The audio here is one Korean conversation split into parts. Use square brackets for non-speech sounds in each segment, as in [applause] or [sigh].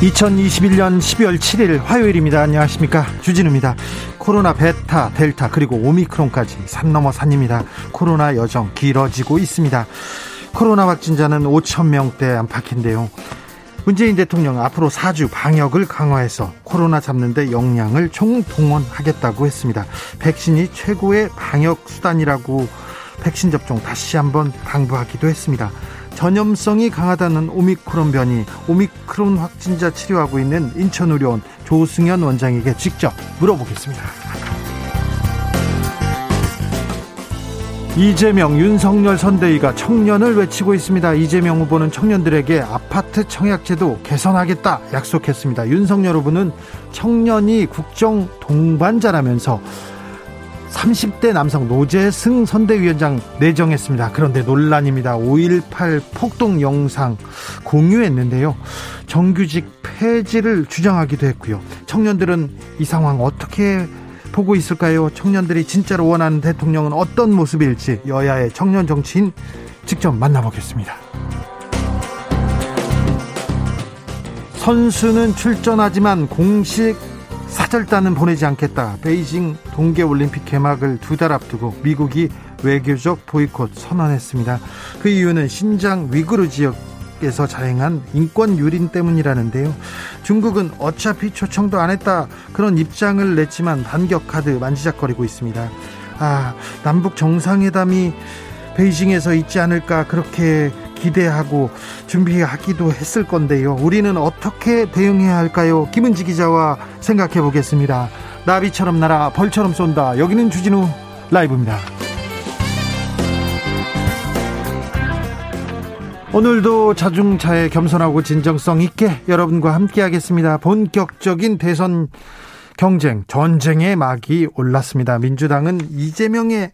2021년 12월 7일 화요일입니다. 안녕하십니까. 주진우입니다. 코로나 베타, 델타, 그리고 오미크론까지 산 넘어 산입니다. 코로나 여정 길어지고 있습니다. 코로나 확진자는 5천명대 안팎인데요. 문재인 대통령 앞으로 4주 방역을 강화해서 코로나 잡는데 역량을 총동원하겠다고 했습니다. 백신이 최고의 방역 수단이라고 백신 접종 다시 한번 당부하기도 했습니다. 전염성이 강하다는 오미크론 변이, 오미크론 확진자 치료하고 있는 인천의료원 조승현 원장에게 직접 물어보겠습니다. 이재명, 윤석열 선대위가 청년을 외치고 있습니다. 이재명 후보는 청년들에게 아파트 청약제도 개선하겠다 약속했습니다. 윤석열 후보는 청년이 국정 동반자라면서 30대 남성 노재승 선대위원장 내정했습니다. 그런데 논란입니다. 5.18 폭동 영상 공유했는데요. 정규직 폐지를 주장하기도 했고요. 청년들은 이 상황 어떻게 보고 있을까요? 청년들이 진짜로 원하는 대통령은 어떤 모습일지 여야의 청년 정치인 직접 만나보겠습니다. 선수는 출전하지만 공식 사절단은 보내지 않겠다. 베이징 동계올림픽 개막을 두 달 앞두고 미국이 외교적 보이콧 선언했습니다. 그 이유는 신장 위구르 지역 에서 자행한 인권 유린 때문이라는데요. 중국은 어차피 초청도 안 했다. 그런 입장을 냈지만 반격 카드 만지작거리고 있습니다. 아, 남북 정상회담이 베이징에서 있지 않을까 그렇게 기대하고 준비하기도 했을 건데요. 우리는 어떻게 대응해야 할까요? 김은지 기자와 생각해 보겠습니다. 나비처럼 날아 벌처럼 쏜다. 여기는 주진우 라이브입니다. 오늘도 자중차에 겸손하고 진정성 있게 여러분과 함께 하겠습니다. 본격적인 대선 경쟁, 전쟁의 막이 올랐습니다. 민주당은 이재명의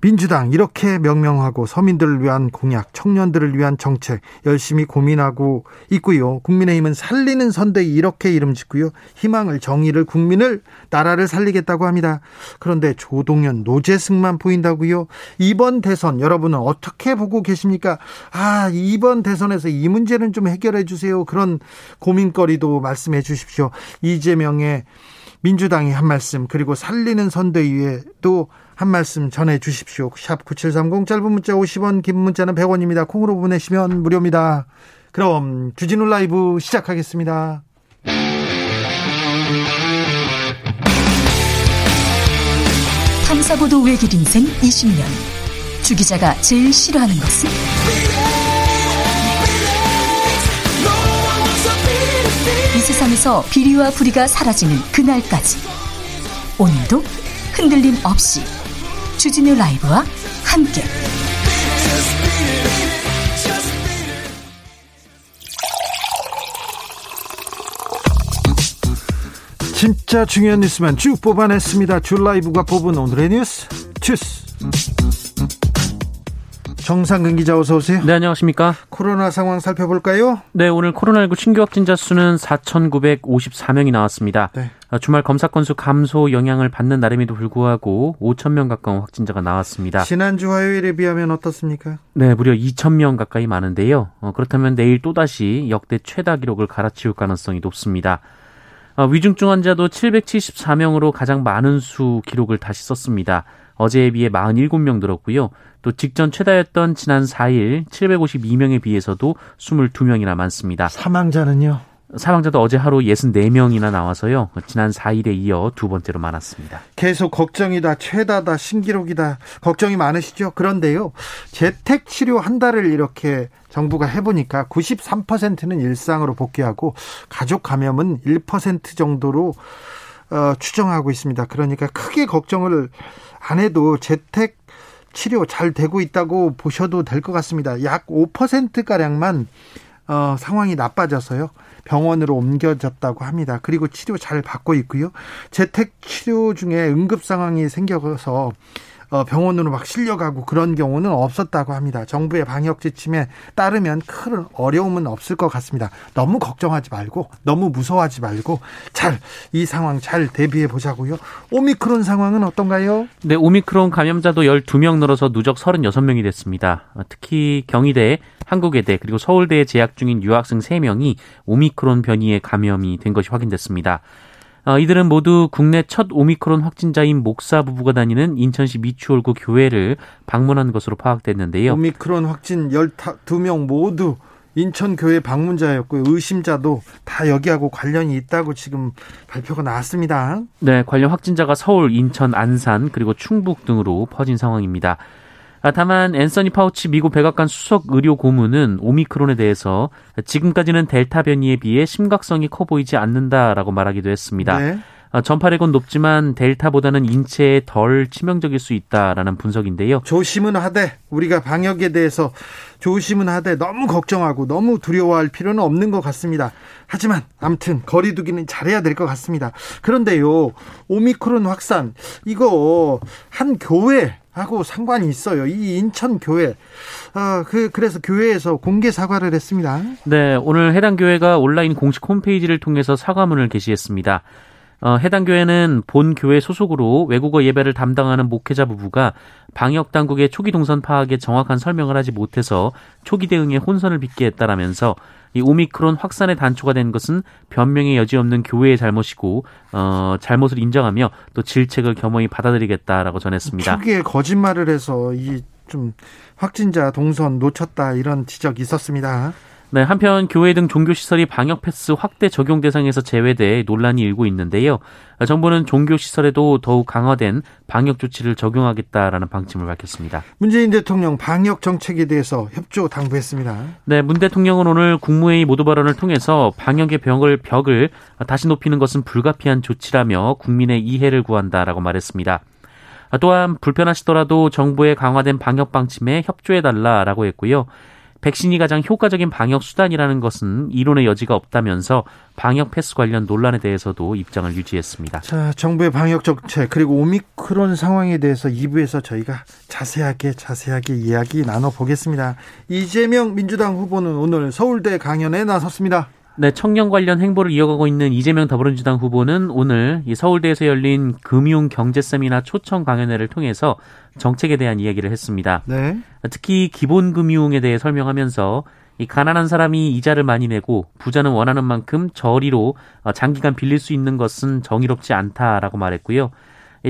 민주당 이렇게 명명하고 서민들을 위한 공약, 청년들을 위한 정책 열심히 고민하고 있고요. 국민의힘은 살리는 선대위 이렇게 이름 짓고요. 희망을 정의를 국민을 나라를 살리겠다고 합니다. 그런데 조동연 노재승만 보인다고요. 이번 대선 여러분은 어떻게 보고 계십니까? 아, 이번 대선에서 이 문제는 좀 해결해 주세요. 그런 고민거리도 말씀해 주십시오. 이재명의 민주당이 한 말씀 그리고 살리는 선대위에도 한 말씀 전해 주십시오. 샵 9730 짧은 문자 50원 긴 문자는 100원입니다. 콩으로 보내시면 무료입니다. 그럼 주진우 라이브 시작하겠습니다. 탐사보도 외길 인생 20년 주 기자가 제일 싫어하는 것은? 이 세상에서 비리와 부리가 사라지는 그날까지 오늘도 흔들림 없이 주진우 라이브와 함께 진짜 중요한 뉴스만 쭉 뽑아냈습니다. 줄 라이브가 뽑은 오늘의 뉴스 주스 정상근 기자 어서 오세요. 네, 안녕하십니까? 코로나 상황 살펴볼까요? 네, 오늘 코로나19 신규 확진자 수는 4,954명이 나왔습니다. 네. 아, 주말 검사 건수 감소 영향을 받는 날임에도 불구하고 5천 명 가까운 확진자가 나왔습니다. 지난주 화요일에 비하면 어떻습니까? 네, 무려 2천 명 가까이 많은데요. 어, 그렇다면 내일 또다시 역대 최다 기록을 갈아치울 가능성이 높습니다. 어, 위중증 환자도 774명으로 가장 많은 수 기록을 다시 썼습니다. 어제에 비해 47명 늘었고요. 또 직전 최다였던 지난 4일 752명에 비해서도 22명이나 많습니다. 사망자는요? 사망자도 어제 하루 64명이나 나와서요. 지난 4일에 이어 두 번째로 많았습니다. 계속 걱정이다, 최다다, 신기록이다. 걱정이 많으시죠? 그런데요. 재택 치료 한 달을 이렇게 정부가 해보니까 93%는 일상으로 복귀하고 가족 감염은 1% 정도로 어, 추정하고 있습니다. 그러니까 크게 걱정을 안 해도 재택 치료 잘 되고 있다고 보셔도 될 것 같습니다. 약 5%가량만 어, 상황이 나빠져서요. 병원으로 옮겨졌다고 합니다. 그리고 치료 잘 받고 있고요. 재택 치료 중에 응급 상황이 생겨서 어, 병원으로 막 실려가고 그런 경우는 없었다고 합니다. 정부의 방역 지침에 따르면 큰 어려움은 없을 것 같습니다. 너무 걱정하지 말고 너무 무서워하지 말고 잘 이 상황 잘 대비해 보자고요. 오미크론 상황은 어떤가요? 네, 오미크론 감염자도 12명 늘어서 누적 36명이 됐습니다. 특히 경희대, 한국외대 그리고 서울대에 재학 중인 유학생 3명이 오미크론 변이에 감염이 된 것이 확인됐습니다. 어, 이들은 모두 국내 첫 오미크론 확진자인 목사 부부가 다니는 인천시 미추홀구 교회를 방문한 것으로 파악됐는데요. 오미크론 확진 12명 모두 인천교회 방문자였고요. 의심자도 다 여기하고 관련이 있다고 지금 발표가 나왔습니다. 네, 관련 확진자가 서울, 인천, 안산 그리고 충북 등으로 퍼진 상황입니다. 아, 다만 앤서니 파우치 미국 백악관 수석 의료 고문은 오미크론에 대해서 지금까지는 델타 변이에 비해 심각성이 커 보이지 않는다라고 말하기도 했습니다. 네. 아, 전파력은 높지만 델타보다는 인체에 덜 치명적일 수 있다라는 분석인데요. 조심은 하되 우리가 방역에 대해서 조심은 하되 너무 걱정하고 너무 두려워할 필요는 없는 것 같습니다. 하지만 아무튼 거리두기는 잘해야 될 것 같습니다. 그런데요 오미크론 확산 이거 한 교회 하고 상관이 있어요. 이 인천 교회. 아, 그 그래서 교회에서 공개 사과를 했습니다. 네, 오늘 해당 교회가 온라인 공식 홈페이지를 통해서 사과문을 게시했습니다. 어, 해당 교회는 본 교회 소속으로 외국어 예배를 담당하는 목회자 부부가 방역 당국의 초기 동선 파악에 정확한 설명을 하지 못해서 초기 대응에 혼선을 빚게 했다라면서 이 오미크론 확산의 단초가 된 것은 변명의 여지 없는 교회의 잘못이고 어, 잘못을 인정하며 또 질책을 겸허히 받아들이겠다라고 전했습니다. 초기에 거짓말을 해서 이 좀 확진자 동선 놓쳤다 이런 지적이 있었습니다. 네, 한편 교회 등 종교 시설이 방역 패스 확대 적용 대상에서 제외돼 논란이 일고 있는데요. 정부는 종교 시설에도 더욱 강화된 방역 조치를 적용하겠다라는 방침을 밝혔습니다. 문재인 대통령 방역 정책에 대해서 협조 당부했습니다. 네, 문 대통령은 오늘 국무회의 모두 발언을 통해서 방역의 벽을 벽을 다시 높이는 것은 불가피한 조치라며 국민의 이해를 구한다라고 말했습니다. 또한 불편하시더라도 정부의 강화된 방역 방침에 협조해달라라고 했고요. 백신이 가장 효과적인 방역 수단이라는 것은 이론의 여지가 없다면서 방역 패스 관련 논란에 대해서도 입장을 유지했습니다. 자, 정부의 방역 정책 그리고 오미크론 상황에 대해서 2부에서 저희가 자세하게 자세하게 이야기 나눠 보겠습니다. 이재명 민주당 후보는 오늘 서울대 강연에 나섰습니다. 네, 청년 관련 행보를 이어가고 있는 이재명 더불어민주당 후보는 오늘 이 서울대에서 열린 금융 경제 세미나 초청 강연회를 통해서 정책에 대한 이야기를 했습니다. 네. 특히 기본 금융에 대해 설명하면서 이 가난한 사람이 이자를 많이 내고 부자는 원하는 만큼 저리로 장기간 빌릴 수 있는 것은 정의롭지 않다라고 말했고요.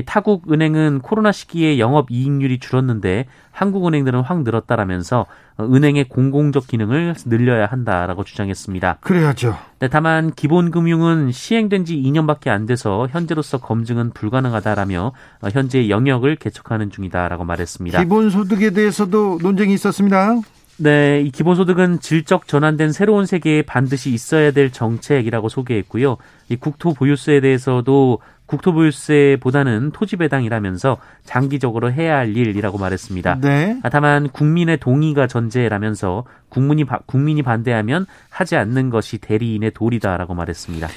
타국 은행은 코로나 시기에 영업 이익률이 줄었는데 한국 은행들은 확 늘었다라면서 은행의 공공적 기능을 늘려야 한다라고 주장했습니다. 그래야죠. 네, 다만 기본 금융은 시행된 지 2년밖에 안 돼서 현재로서 검증은 불가능하다라며 현재 영역을 개척하는 중이다라고 말했습니다. 기본 소득에 대해서도 논쟁이 있었습니다. 네, 이 기본소득은 질적 전환된 새로운 세계에 반드시 있어야 될 정책이라고 소개했고요. 이 국토 보유세에 대해서도 국토보유세보다는 토지배당이라면서 장기적으로 해야 할 일이라고 말했습니다. 네. 아, 다만 국민의 동의가 전제라면서 국민이, 국민이 반대하면 하지 않는 것이 대리인의 도리다라고 말했습니다.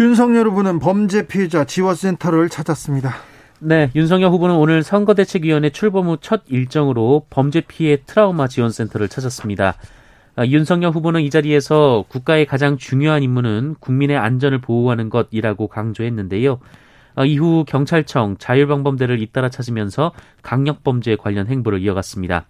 윤석열 후보는 범죄 피해자 지원센터를 찾았습니다. 네, 윤석열 후보는 오늘 선거대책위원회 출범 후 첫 일정으로 범죄 피해 트라우마 지원센터를 찾았습니다. 아, 윤석열 후보는 이 자리에서 국가의 가장 중요한 임무는 국민의 안전을 보호하는 것이라고 강조했는데요. 아, 이후 경찰청 자율방범대를 잇따라 찾으면서 강력범죄 관련 행보를 이어갔습니다.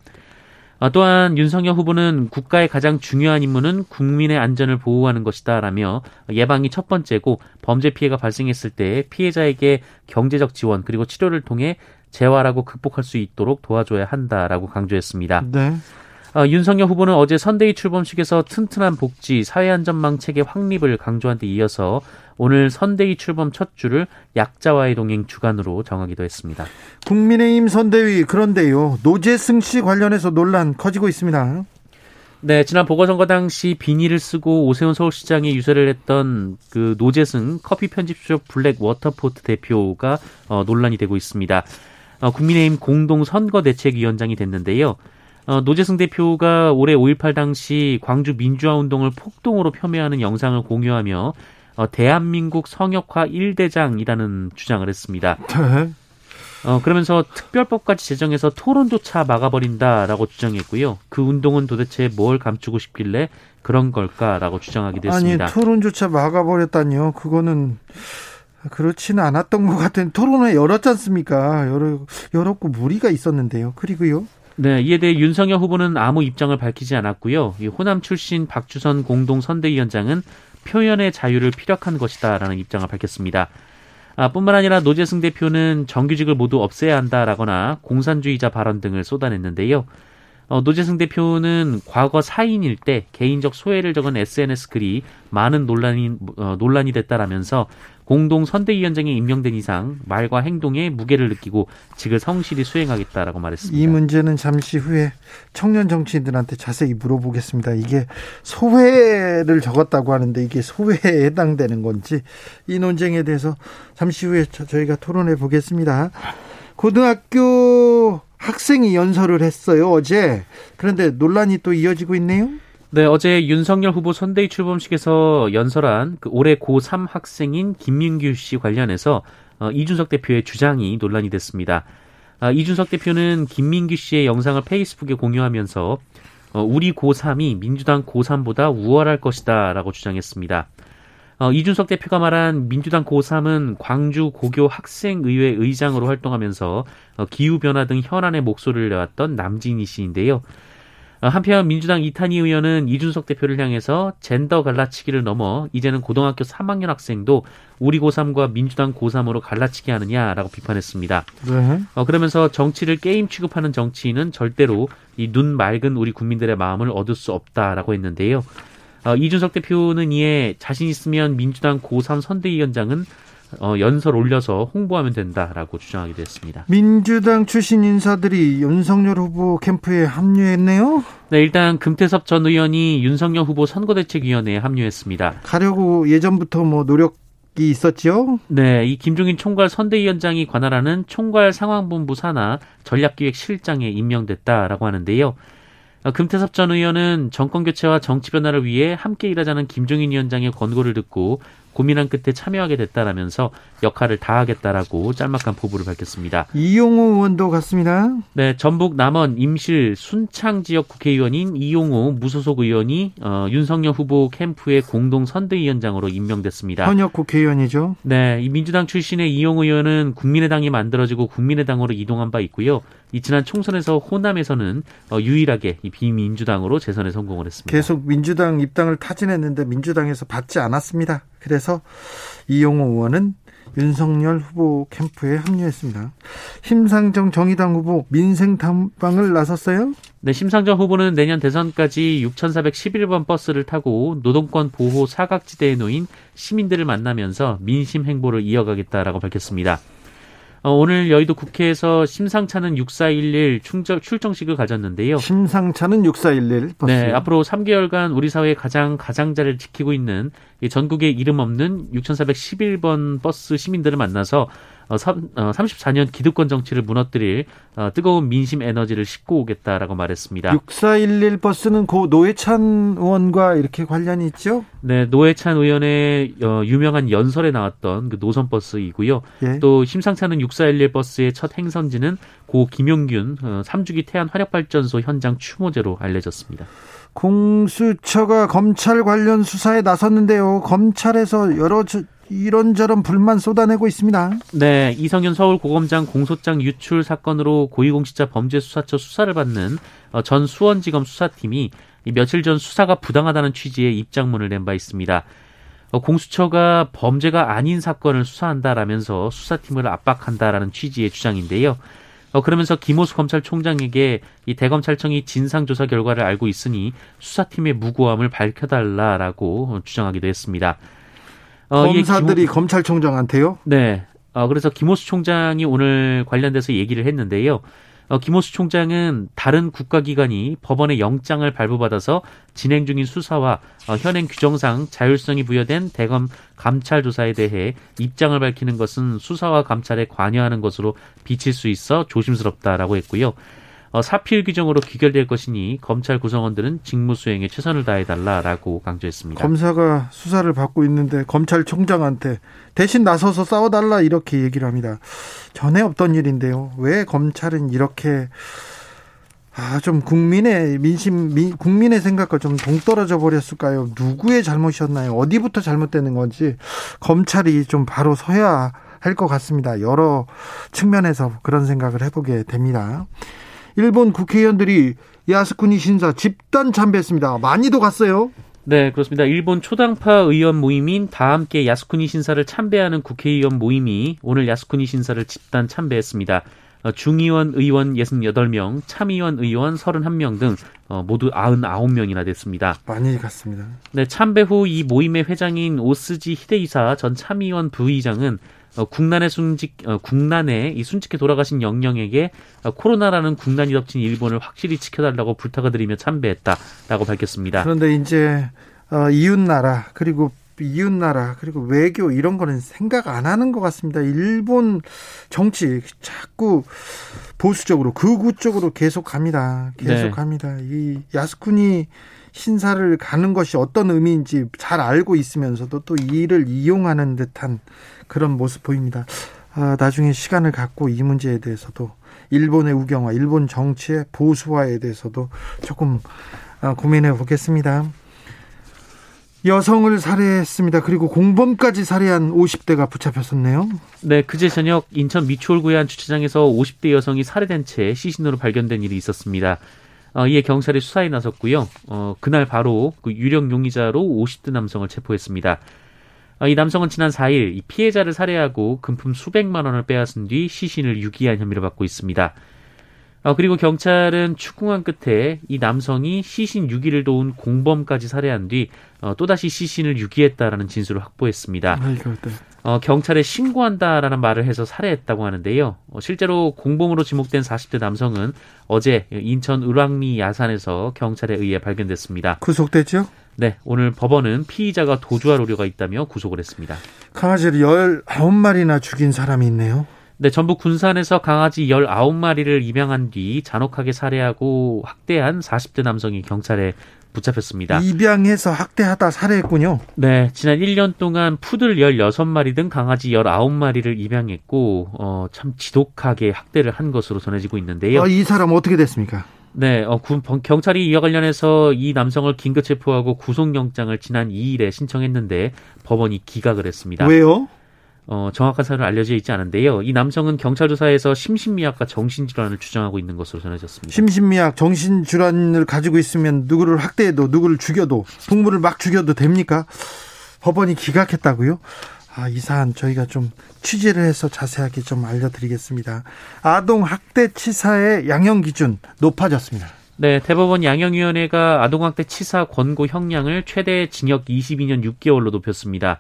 아, 또한 윤석열 후보는 국가의 가장 중요한 임무는 국민의 안전을 보호하는 것이다라며 예방이 첫 번째고 범죄 피해가 발생했을 때 피해자에게 경제적 지원 그리고 치료를 통해 재활하고 극복할 수 있도록 도와줘야 한다라고 강조했습니다. 네. 어, 윤석열 후보는 어제 선대위 출범식에서 튼튼한 복지, 사회안전망 체계 확립을 강조한 데 이어서 오늘 선대위 출범 첫 주를 약자와의 동행 주간으로 정하기도 했습니다. 국민의힘 선대위 그런데요 노재승 씨 관련해서 논란 커지고 있습니다. 네, 지난 보궐선거 당시 비니를 쓰고 오세훈 서울시장이 유세를 했던 그 노재승 커피 편집숍 Black Waterport 대표가 어, 논란이 되고 있습니다. 어, 국민의힘 공동 선거대책위원장이 됐는데요. 어, 노재승 대표가 올해 5.18 당시 광주 민주화 운동을 폭동으로 폄훼하는 영상을 공유하며 어, 대한민국 성역화 1대장이라는 주장을 했습니다. 네. 어, 그러면서 특별법까지 제정해서 토론조차 막아버린다라고 주장했고요. 그 운동은 도대체 뭘 감추고 싶길래 그런 걸까라고 주장하기도 했습니다. 아니, 토론조차 막아버렸다니요. 그거는 그렇지는 않았던 것 같은 토론을 열었지 않습니까? 열었고 무리가 있었는데요. 그리고요. 네, 이에 대해 윤석열 후보는 아무 입장을 밝히지 않았고요. 이 호남 출신 박주선 공동 선대위원장은 표현의 자유를 피력한 것이다라는 입장을 밝혔습니다. 아, 뿐만 아니라 노재승 대표는 정규직을 모두 없애야 한다라거나 공산주의자 발언 등을 쏟아냈는데요. 어, 노재승 대표는 과거 사인일 때 개인적 소회를 적은 SNS 글이 많은 논란이 어, 논란이 됐다라면서 공동 선대위원장에 임명된 이상 말과 행동에 무게를 느끼고 직을 성실히 수행하겠다라고 말했습니다. 이 문제는 잠시 후에 청년 정치인들한테 자세히 물어보겠습니다. 이게 소회를 적었다고 하는데 이게 소회에 해당되는 건지 이 논쟁에 대해서 잠시 후에 저희가 토론해 보겠습니다. 고등학교 학생이 연설을 했어요 어제. 그런데 논란이 또 이어지고 있네요. 네, 어제 윤석열 후보 선대위 출범식에서 연설한 그 올해 고3 학생인 김민규 씨 관련해서 어, 이준석 대표의 주장이 논란이 됐습니다. 아, 이준석 대표는 김민규 씨의 영상을 페이스북에 공유하면서 어, 우리 고3이 민주당 고3보다 우월할 것이다 라고 주장했습니다. 어, 이준석 대표가 말한 민주당 고3은 광주 고교 학생의회 의장으로 활동하면서 어, 기후변화 등 현안의 목소리를 내왔던 남진희 씨인데요. 어, 한편 민주당 이탄희 의원은 이준석 대표를 향해서 젠더 갈라치기를 넘어 이제는 고등학교 3학년 학생도 우리 고3과 민주당 고3으로 갈라치기 하느냐라고 비판했습니다. 네. 어, 그러면서 정치를 게임 취급하는 정치인은 절대로 이 눈 맑은 우리 국민들의 마음을 얻을 수 없다라고 했는데요. 어, 이준석 대표는 이에 자신 있으면 민주당 고3 선대위원장은 어, 연설 올려서 홍보하면 된다라고 주장하기도 했습니다. 민주당 출신 인사들이 윤석열 후보 캠프에 합류했네요. 네, 일단 금태섭 전 의원이 윤석열 후보 선거대책위원회에 합류했습니다. 가려고 예전부터 뭐 노력 이 있었죠? 네, 이 김종인 총괄 선대위원장이 관할하는 총괄 상황본부 산하 전략기획실장에 임명됐다라고 하는데요. 어, 금태섭 전 의원은 정권 교체와 정치 변화를 위해 함께 일하자는 김종인 위원장의 권고를 듣고 고민한 끝에 참여하게 됐다라면서 역할을 다하겠다라고 짤막한 포부를 밝혔습니다. 이용호 의원도 갔습니다. 네, 전북 남원 임실 순창 지역 국회의원인 이용호 무소속 의원이 어, 윤석열 후보 캠프의 공동 선대위원장으로 임명됐습니다. 현역 국회의원이죠. 네, 이 민주당 출신의 이용호 의원은 국민의당이 만들어지고 국민의당으로 이동한 바 있고요. 이 지난 총선에서 호남에서는 어, 유일하게 이 비민주당으로 재선에 성공을 했습니다. 계속 민주당 입당을 타진했는데 민주당에서 받지 않았습니다. 그래서 이용호 의원은 윤석열 후보 캠프에 합류했습니다. 심상정 정의당 후보 민생 탐방을 나섰어요? 네, 심상정 후보는 내년 대선까지 6,411번 버스를 타고 노동권 보호 사각지대에 놓인 시민들을 만나면서 민심 행보를 이어가겠다라고 밝혔습니다. 어, 오늘 여의도 국회에서 심상찮은 6411 충저, 출정식을 가졌는데요. 심상찮은 6411 버스. 네, 앞으로 3개월간 우리 사회의 가장 가장자를 지키고 있는 전국에 이름 없는 6411번 버스 시민들을 만나서 어, 34년 어, 기득권 정치를 무너뜨릴 어, 뜨거운 민심 에너지를 싣고 오겠다라고 말했습니다. 6411 버스는 고 노회찬 의원과 이렇게 관련이 있죠? 네, 노회찬 의원의 어, 유명한 연설에 나왔던 그 노선 버스이고요. 예. 또 심상찮은 6411 버스의 첫 행선지는 고 김용균 3주기 태안 화력발전소 현장 추모제로 알려졌습니다. 공수처가 검찰 관련 수사에 나섰는데요. 검찰에서 여러 이런저런 불만 쏟아내고 있습니다. 네, 이성윤 서울고검장 공소장 유출 사건으로 고위공직자 범죄수사처 수사를 받는 어, 전 수원지검 수사팀이 며칠 전 수사가 부당하다는 취지의 입장문을 낸 바 있습니다. 어, 공수처가 범죄가 아닌 사건을 수사한다라면서 수사팀을 압박한다라는 취지의 주장인데요. 어, 그러면서 김호수 검찰총장에게 이 대검찰청이 진상조사 결과를 알고 있으니 수사팀의 무고함을 밝혀달라라고 주장하기도 했습니다. 어, 검사들이 김호... 검찰총장한테요? 네. 어, 그래서 김호수 총장이 오늘 관련돼서 얘기를 했는데요. 어, 김호수 총장은 다른 국가기관이 법원의 영장을 발부받아서 진행 중인 수사와 어, 현행 규정상 자율성이 부여된 대검 감찰 조사에 대해 입장을 밝히는 것은 수사와 감찰에 관여하는 것으로 비칠 수 있어 조심스럽다라고 했고요. 어, 사필 규정으로 귀결될 것이니 검찰 구성원들은 직무 수행에 최선을 다해달라라고 강조했습니다. 검사가 수사를 받고 있는데 검찰총장한테 대신 나서서 싸워달라 이렇게 얘기를 합니다. 전에 없던 일인데요. 왜 검찰은 이렇게 아, 좀 국민의 민심, 민, 국민의 생각과 좀 동떨어져 버렸을까요? 누구의 잘못이었나요? 어디부터 잘못되는 건지 검찰이 좀 바로 서야 할 것 같습니다. 여러 측면에서 그런 생각을 해보게 됩니다. 일본 국회의원들이 야스쿠니 신사 집단 참배했습니다. 많이도 갔어요. 네, 그렇습니다. 일본 초당파 의원 모임인 다 함께 야스쿠니 신사를 참배하는 국회의원 모임이 오늘 야스쿠니 신사를 집단 참배했습니다. 어, 중의원 의원 68명, 참의원 의원 31명 등 어, 모두 99명이나 됐습니다. 많이 갔습니다. 네, 참배 후 이 모임의 회장인 오스지 히데이사 전 참의원 부의장은 어, 국난에 순직 어, 국난에 이 순직해 돌아가신 영령에게 어, 코로나라는 국난이 덮친 일본을 확실히 지켜달라고 부탁을 드리며 참배했다라고 밝혔습니다. 그런데 이제 어, 이웃 나라 그리고 이웃 나라 그리고 외교 이런 거는 생각 안 하는 것 같습니다. 일본 정치 자꾸 보수적으로 극우 쪽으로 계속 갑니다. 계속 네. 갑니다. 이 야스쿠니 신사를 가는 것이 어떤 의미인지 잘 알고 있으면서도 또 이를 이용하는 듯한 그런 모습 보입니다. 아, 나중에 시간을 갖고 이 문제에 대해서도 일본의 우경화, 일본 정치의 보수화에 대해서도 조금 아, 고민해 보겠습니다. 여성을 살해했습니다. 그리고 공범까지 살해한 50대가 붙잡혔었네요. 네, 그제 저녁 인천 미추홀구의 한 주차장에서 50대 여성이 살해된 채 시신으로 발견된 일이 있었습니다. 어, 이에 경찰이 수사에 나섰고요. 어, 그날 바로 그 유력 용의자로 50대 남성을 체포했습니다. 어, 이 남성은 지난 4일 이 피해자를 살해하고 금품 수백만 원을 빼앗은 뒤 시신을 유기한 혐의를 받고 있습니다. 어, 그리고 경찰은 추궁한 끝에 이 남성이 시신 유기를 도운 공범까지 살해한 뒤 어, 또다시 시신을 유기했다라는 진술을 확보했습니다. 아이고, 네. 어, 경찰에 신고한다라는 말을 해서 살해했다고 하는데요. 어, 실제로 공범으로 지목된 40대 남성은 어제 인천 을왕리 야산에서 경찰에 의해 발견됐습니다. 구속됐죠? 네, 오늘 법원은 피의자가 도주할 우려가 있다며 구속을 했습니다. 강아지를 19마리나 죽인 사람이 있네요. 네, 전북 군산에서 강아지 19마리를 입양한 뒤 잔혹하게 살해하고 학대한 40대 남성이 경찰에 붙잡혔습니다. 입양해서 학대하다 살해했군요. 네, 지난 1년 동안 푸들 16마리 등 강아지 19마리를 입양했고 어, 참 지독하게 학대를 한 것으로 전해지고 있는데요. 어, 이 사람 어떻게 됐습니까? 네, 어, 군, 경찰이 이와 관련해서 이 남성을 긴급 체포하고 구속영장을 지난 2일에 신청했는데 법원이 기각을 했습니다. 왜요? 어, 정확한 사실은 알려져 있지 않은데요. 이 남성은 경찰 조사에서 심신미약과 정신질환을 주장하고 있는 것으로 전해졌습니다. 심신미약, 정신질환을 가지고 있으면 누구를 학대해도 누구를 죽여도 동물을 막 죽여도 됩니까? 법원이 기각했다고요? 아, 이 사안 저희가 좀 취재를 해서 자세하게 좀 알려드리겠습니다. 아동 학대 치사의 양형 기준 높아졌습니다. 네, 대법원 양형위원회가 아동학대 치사 권고 형량을 최대 징역 22년 6개월로 높였습니다.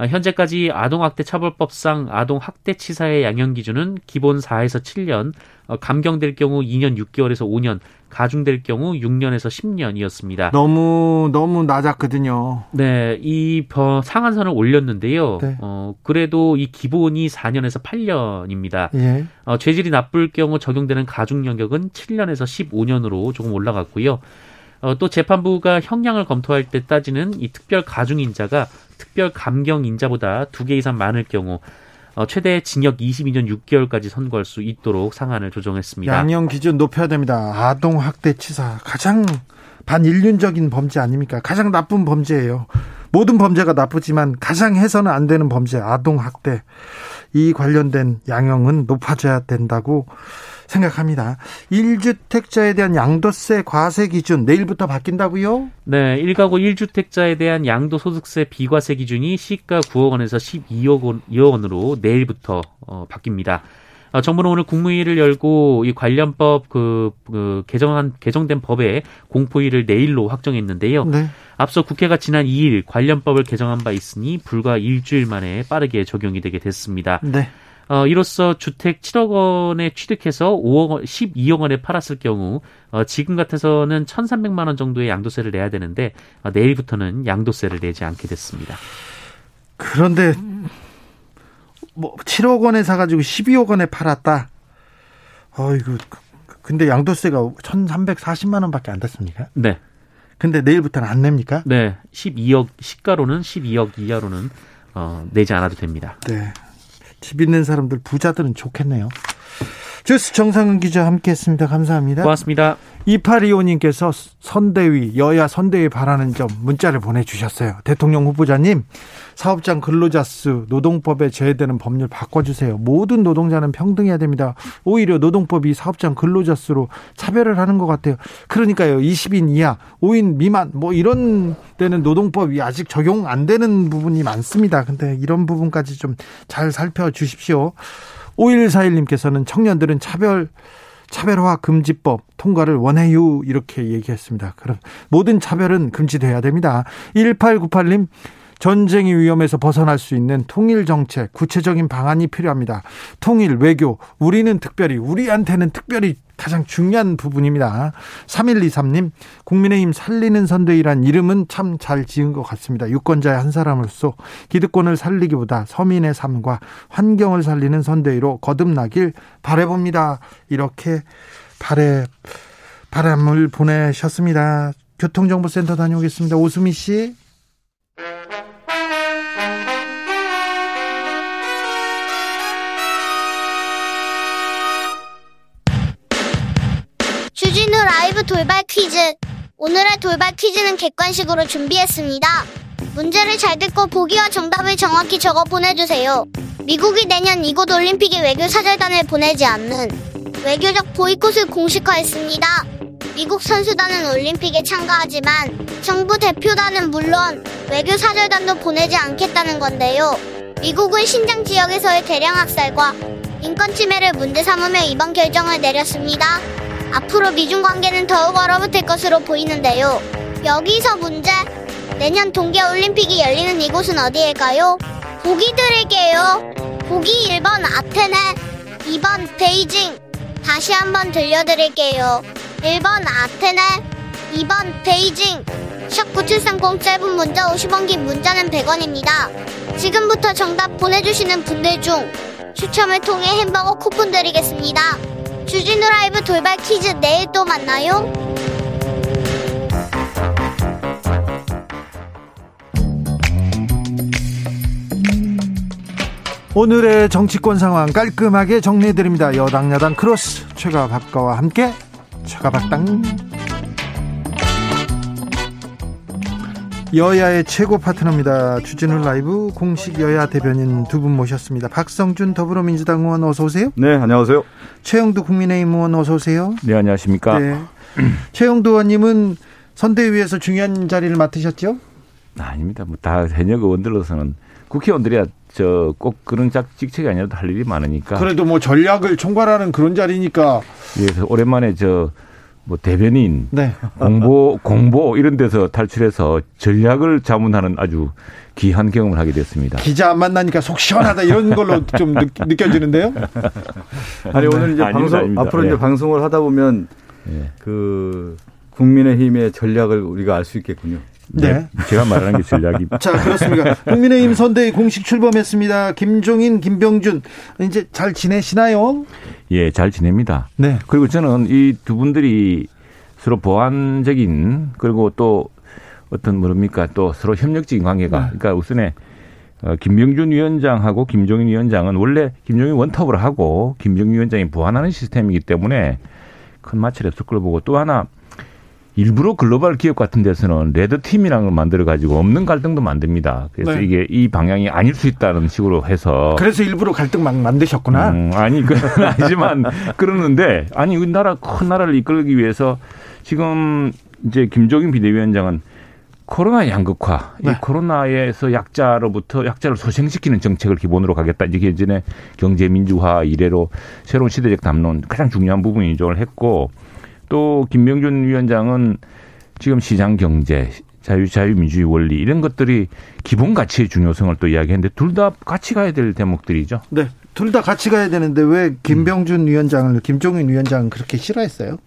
아, 현재까지 아동학대 처벌법상 아동학대 치사의 양형 기준은 기본 4에서 7년, 어, 감경될 경우 2년 6개월에서 5년, 가중될 경우 6년에서 10년이었습니다. 너무 너무 낮았거든요. 네, 이 상한선을 올렸는데요. 네. 어, 그래도 이 기본이 4년에서 8년입니다. 예. 어, 죄질이 나쁠 경우 적용되는 가중 영역은 7년에서 15년으로 조금 올라갔고요. 어, 또 재판부가 형량을 검토할 때 따지는 이 특별 가중 인자가 특별 감경 인자보다 두 개 이상 많을 경우 어, 최대 징역 22년 6개월까지 선고할 수 있도록 상한을 조정했습니다. 양형 기준 높여야 됩니다. 아동 학대 치사 가장 반인륜적인 범죄 아닙니까? 가장 나쁜 범죄예요. 모든 범죄가 나쁘지만 가장 해서는 안 되는 범죄 아동 학대 이 관련된 양형은 높아져야 된다고 생각합니다. 1주택자에 대한 양도세 과세 기준 내일부터 바뀐다고요? 네, 1가구 1주택자에 대한 양도소득세 비과세 기준이 시가 9억 원에서 12억 원, 2억 원으로 내일부터 어, 바뀝니다. 어, 정부는 오늘 국무회의를 열고 이 관련법 그, 그 개정한 개정된 법의 공포일을 내일로 확정했는데요. 네. 앞서 국회가 지난 2일 관련법을 개정한 바 있으니 불과 일주일 만에 빠르게 적용이 되게 됐습니다. 네. 어, 이로써 주택 7억 원에 취득해서 5억 원, 12억 원에 팔았을 경우 어, 지금 같아서는 1,300만 원 정도의 양도세를 내야 되는데 어, 내일부터는 양도세를 내지 않게 됐습니다. 그런데 뭐 7억 원에 사가지고 12억 원에 팔았다. 어이구 근데 양도세가 1,340만 원밖에 안 됐습니까? 네. 근데 내일부터는 안 냅니까? 네. 12억 시가로는 12억 이하로는 어, 내지 않아도 됩니다. 네. 집 있는 사람들 부자들은 좋겠네요. 주스 정상근 기자 함께했습니다. 감사합니다. 고맙습니다. 2825님께서 선대위, 여야 선대위 바라는 점 문자를 보내주셨어요. 대통령 후보자님, 사업장 근로자 수 노동법에 제외되는 법률 바꿔주세요. 모든 노동자는 평등해야 됩니다. 오히려 노동법이 사업장 근로자 수로 차별을 하는 것 같아요. 그러니까요, 20인 이하, 5인 미만, 뭐 이런 데는 노동법이 아직 적용 안 되는 부분이 많습니다. 근데 이런 부분까지 좀 잘 살펴주십시오. 5141님께서는 청년들은 차별 차별화 금지법 통과를 원해요 이렇게 얘기했습니다. 그럼 모든 차별은 금지돼야 됩니다. 1898님 전쟁의 위험에서 벗어날 수 있는 통일 정책, 구체적인 방안이 필요합니다. 통일, 외교, 우리는 특별히, 우리한테는 특별히 가장 중요한 부분입니다. 3123님, 국민의힘 살리는 선대위란 이름은 참 잘 지은 것 같습니다. 유권자의 한 사람으로서 기득권을 살리기보다 서민의 삶과 환경을 살리는 선대위로 거듭나길 바래봅니다. 이렇게 바래, 바람을 보내셨습니다. 교통정보센터 다녀오겠습니다. 오수미 씨. 라이브 돌발 퀴즈. 오늘의 돌발 퀴즈는 객관식으로 준비했습니다. 문제를 잘 듣고 보기와 정답을 정확히 적어 보내주세요. 미국이 내년 이곳 올림픽에 외교 사절단을 보내지 않는 외교적 보이콧을 공식화했습니다. 미국 선수단은 올림픽에 참가하지만 정부 대표단은 물론 외교 사절단도 보내지 않겠다는 건데요. 미국은 신장 지역에서의 대량 학살과 인권 침해를 문제 삼으며 이번 결정을 내렸습니다. 앞으로 미중 관계는 더욱 얼어붙을 것으로 보이는데요. 여기서 문제. 내년 동계올림픽이 열리는 이곳은 어디일까요? 보기 드릴게요. 보기 1번 아테네, 2번 베이징. 다시 한번 들려드릴게요. 1번 아테네, 2번 베이징. 샵9730 짧은 문자 50원 긴 문자는 100원입니다. 지금부터 정답 보내주시는 분들 중 추첨을 통해 햄버거 쿠폰 드리겠습니다. 주진우 라이브 돌발 퀴즈 내일 또 만나요. 오늘의 정치권 상황 깔끔하게 정리해드립니다. 여당 야당 크로스 최가박당과 함께 최가박당 여야의 최고 파트너입니다. 주진우 라이브 공식 여야 대변인 두 분 모셨습니다. 박성준 더불어민주당 의원 어서 오세요. 네, 안녕하세요. 최영두 국민의힘 의원 어서 오세요. 네, 안녕하십니까. 네. [clears throat] 최영두 의원님은 선대위에서 중요한 자리를 맡으셨죠? 아닙니다. 뭐 다 현역 의원들로서는 국회의원들이야 저 꼭 그런 작 직책이 아니라도 할 일이 많으니까. 그래도 뭐 전략을 총괄하는 그런 자리니까. 그래서 오랜만에 저 뭐 대변인, 네. 공보 공보 이런 데서 탈출해서 전략을 자문하는 아주 귀한 경험을 하게 됐습니다. 기자 안 만나니까 속 시원하다 이런 걸로 좀 느, 껴지는데요 아니 오늘 이제 아닙니다, 방송 아닙니다. 앞으로 네. 이제 방송을 하다 보면 네. 그 국민의힘의 전략을 우리가 알 수 있겠군요. 네. 네. 제가 말하는 게 전략이. [laughs] 자, 그렇습니다. 국민의힘 선대위 공식 출범했습니다. 김종인, 김병준. 이제 잘 지내시나요? 예, 잘 지냅니다. 네. 그리고 저는 이 두 분들이 서로 보완적인 그리고 또 어떤 뭡니까 또 서로 협력적인 관계가 네. 그러니까 우선에 어, 김병준 위원장하고 김종인 위원장은 원래 김종인 원톱으로 하고 김종인 위원장이 보완하는 시스템이기 때문에 큰 마찰이 없을 걸로 보고 또 하나 일부러 글로벌 기업 같은 데서는 red team이라는 걸 만들어 가지고 없는 갈등도 만듭니다. 그래서 네. 이게 이 방향이 아닐 수 있다는 식으로 해서 그래서 일부러 갈등 막 만드셨구나. 음, 아니 그건 [laughs] 아니지만 그러는데 아니 우리 나라 큰 나라를 이끌기 위해서 지금 이제 김종인 비대위원장은 코로나 양극화, 네. 이 코로나에서 약자로부터 약자를 소생시키는 정책을 기본으로 가겠다. 이게 예전에 경제 민주화 이래로 새로운 시대적 담론 가장 중요한 부분이죠. 했고 또 김명준 위원장은 지금 시장 경제, 자유 자유민주주의 원리 이런 것들이 기본 가치의 중요성을 또 이야기했는데 둘 다 같이 가야 될 대목들이죠. 네. 둘 다 같이 가야 되는데 왜 김병준 위원장을 김종인 위원장은 그렇게 싫어했어요?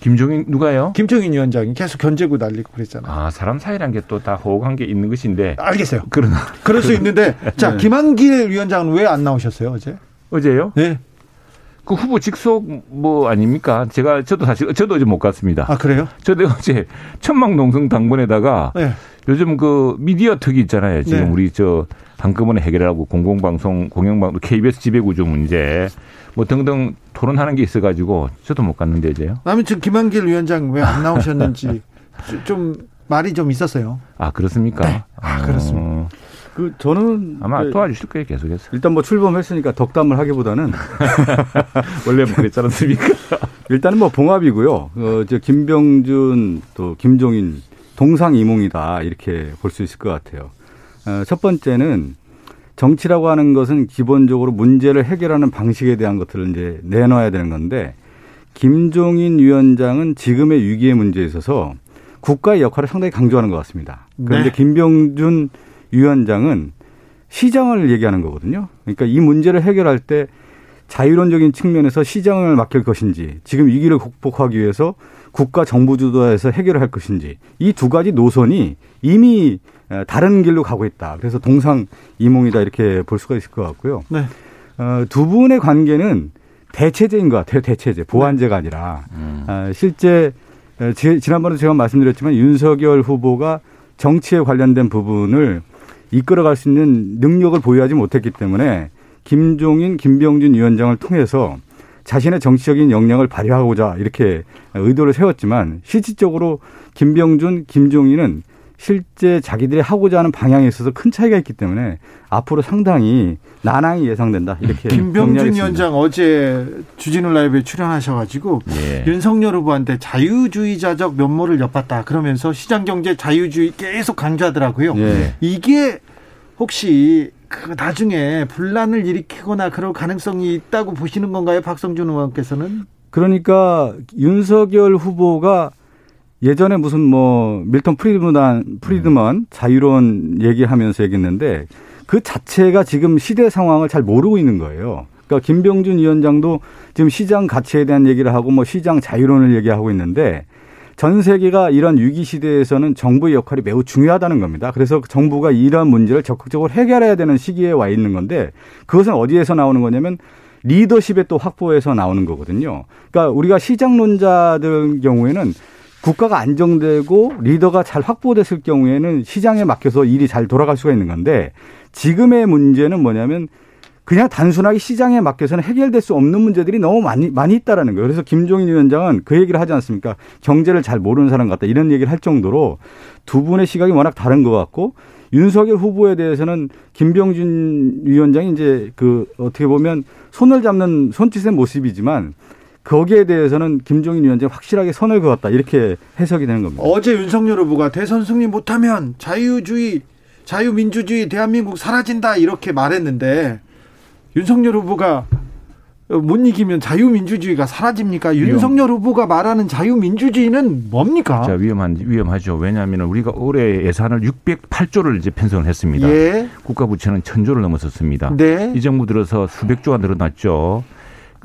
김종인 누가요? 김종인 위원장이 계속 견제고 날리고 그랬잖아요. 아 사람 사이란 게 또 다 호흡한 게 있는 것인데. 알겠어요. 그러나 그럴 수 있는데 [laughs] 자 네. 김한길 위원장은 왜 안 나오셨어요 어제? 어제요? 네. 그 후보 직속 뭐 아닙니까? 제가 저도 사실 저도 어제 못 갔습니다. 아 그래요? 저도 [laughs] 어제 천막농성 당번에다가 네. 요즘 그 미디어 특이 있잖아요. 지금 네. 우리 저 한꺼번에 해결하고 공공방송 공영방 KBS 지배구조 문제 뭐 등등 토론하는 게 있어가지고 저도 못 갔는데 이제요. 지금 김한길 위원장 왜 안 나오셨는지 [laughs] 좀 말이 좀 있었어요. 아 그렇습니까? 네. 아, 그렇습니다. 어. 그 저는 아마 그 도와주실 거예요 계속해서. 일단 뭐 출범했으니까 덕담을 하기보다는 [laughs] 원래 뭐 그랬지 않습니까? 일단은 뭐 봉합이고요. 어, 저 김병준 또 김종인 동상이몽이다 이렇게 볼 수 있을 것 같아요. 어, 첫 번째는 정치라고 하는 것은 기본적으로 문제를 해결하는 방식에 대한 것들을 이제 내놔야 되는 건데 김종인 위원장은 지금의 위기의 문제에 있어서 국가의 역할을 상당히 강조하는 것 같습니다. 그런데 네. 김병준 위원장은 시장을 얘기하는 거거든요. 그러니까 이 문제를 해결할 때 자유론적인 측면에서 시장을 맡길 것인지 지금 위기를 극복하기 위해서 국가 정부 주도에서 해결을 할 것인지 이 두 가지 노선이 이미 다른 길로 가고 있다. 그래서 동상 이몽이다 이렇게 볼 수가 있을 것 같고요. 네. 어, 두 분의 관계는 대체제인 것 같아요. 대체제 보완제가 아니라 음. 어, 실제 지난번에 제가 말씀드렸지만 윤석열 후보가 정치에 관련된 부분을 이끌어갈 수 있는 능력을 보유하지 못했기 때문에 김종인, 김병준 위원장을 통해서 자신의 정치적인 역량을 발휘하고자 이렇게 의도를 세웠지만 실질적으로 김병준, 김종인은 실제 자기들이 하고자 하는 방향에 있어서 큰 차이가 있기 때문에 앞으로 상당히 난항이 예상된다. 이렇게 김병준 위원장 어제 주진우 라이브에 출연하셔가지고 예. 윤석열 후보한테 자유주의자적 면모를 엿봤다. 그러면서 시장 경제 자유주의 계속 강조하더라고요. 예. 이게 혹시 그 나중에 분란을 일으키거나 그럴 가능성이 있다고 보시는 건가요, 박성준 의원께서는? 그러니까 윤석열 후보가 예전에 무슨 뭐 밀턴 프리드먼 프리드먼 자유로운 얘기하면서 얘기했는데 그 자체가 지금 시대 상황을 잘 모르고 있는 거예요. 그러니까 김병준 위원장도 지금 시장 가치에 대한 얘기를 하고 뭐 시장 자유론을 얘기하고 있는데 전 세계가 이런 위기 시대에서는 정부의 역할이 매우 중요하다는 겁니다. 그래서 정부가 이런 문제를 적극적으로 해결해야 되는 시기에 와 있는 건데 그것은 어디에서 나오는 거냐면 리더십의 또 확보에서 나오는 거거든요. 그러니까 우리가 시장론자들 경우에는 국가가 안정되고 리더가 잘 확보됐을 경우에는 시장에 맡겨서 일이 잘 돌아갈 수가 있는 건데 지금의 문제는 뭐냐면 그냥 단순하게 시장에 맡겨서는 해결될 수 없는 문제들이 너무 많이 많이 있다라는 거예요. 그래서 김종인 위원장은 그 얘기를 하지 않습니까? 경제를 잘 모르는 사람 같다 이런 얘기를 할 정도로 두 분의 시각이 워낙 다른 것 같고 윤석열 후보에 대해서는 김병준 위원장이 이제 그 어떻게 보면 손을 잡는 손짓의 모습이지만 거기에 대해서는 김종인 위원장이 확실하게 선을 그었다 이렇게 해석이 되는 겁니다. 어제 윤석열 후보가 대선 승리 못하면 자유주의, 자유민주주의 대한민국 사라진다 이렇게 말했는데 윤석열 후보가 못 이기면 자유민주주의가 사라집니까? 위험. 윤석열 후보가 말하는 자유민주주의는 뭡니까? 자, 위험한, 위험하죠. 왜냐하면 우리가 올해 예산을 608조를 이제 편성을 했습니다. 예. 국가 부채는 1000조를 넘어섰습니다. 네. 이 정부 들어서 수백조가 늘어났죠.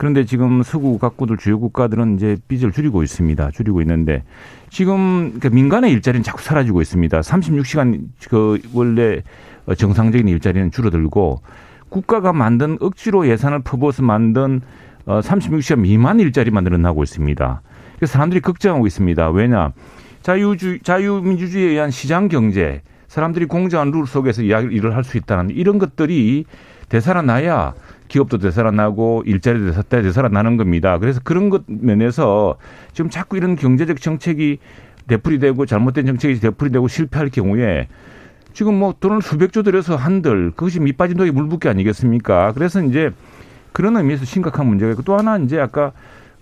그런데 지금 서구 각국들 주요 국가들은 이제 빚을 줄이고 있습니다. 줄이고 있는데 지금 그러니까 민간의 일자리는 자꾸 사라지고 있습니다. 36시간 그 원래 정상적인 일자리는 줄어들고 국가가 만든 억지로 예산을 퍼부어서 만든 어 36시간 미만 일자리만 늘어나고 있습니다. 그래서 사람들이 걱정하고 있습니다. 왜냐 자유주 자유민주주의에 의한 시장 경제 사람들이 공정한 룰 속에서 일을 할 수 있다는 이런 것들이 되살아나야 기업도 되살아나고 일자리도 되살아나는 겁니다. 그래서 그런 것 면에서 지금 자꾸 이런 경제적 정책이 되풀이되고 잘못된 정책이 되풀이되고 실패할 경우에 지금 뭐 돈을 수백조 들여서 한들 그것이 밑빠진 독에 물붓기 아니겠습니까? 그래서 이제 그런 의미에서 심각한 문제가 있고 또 하나 이제 아까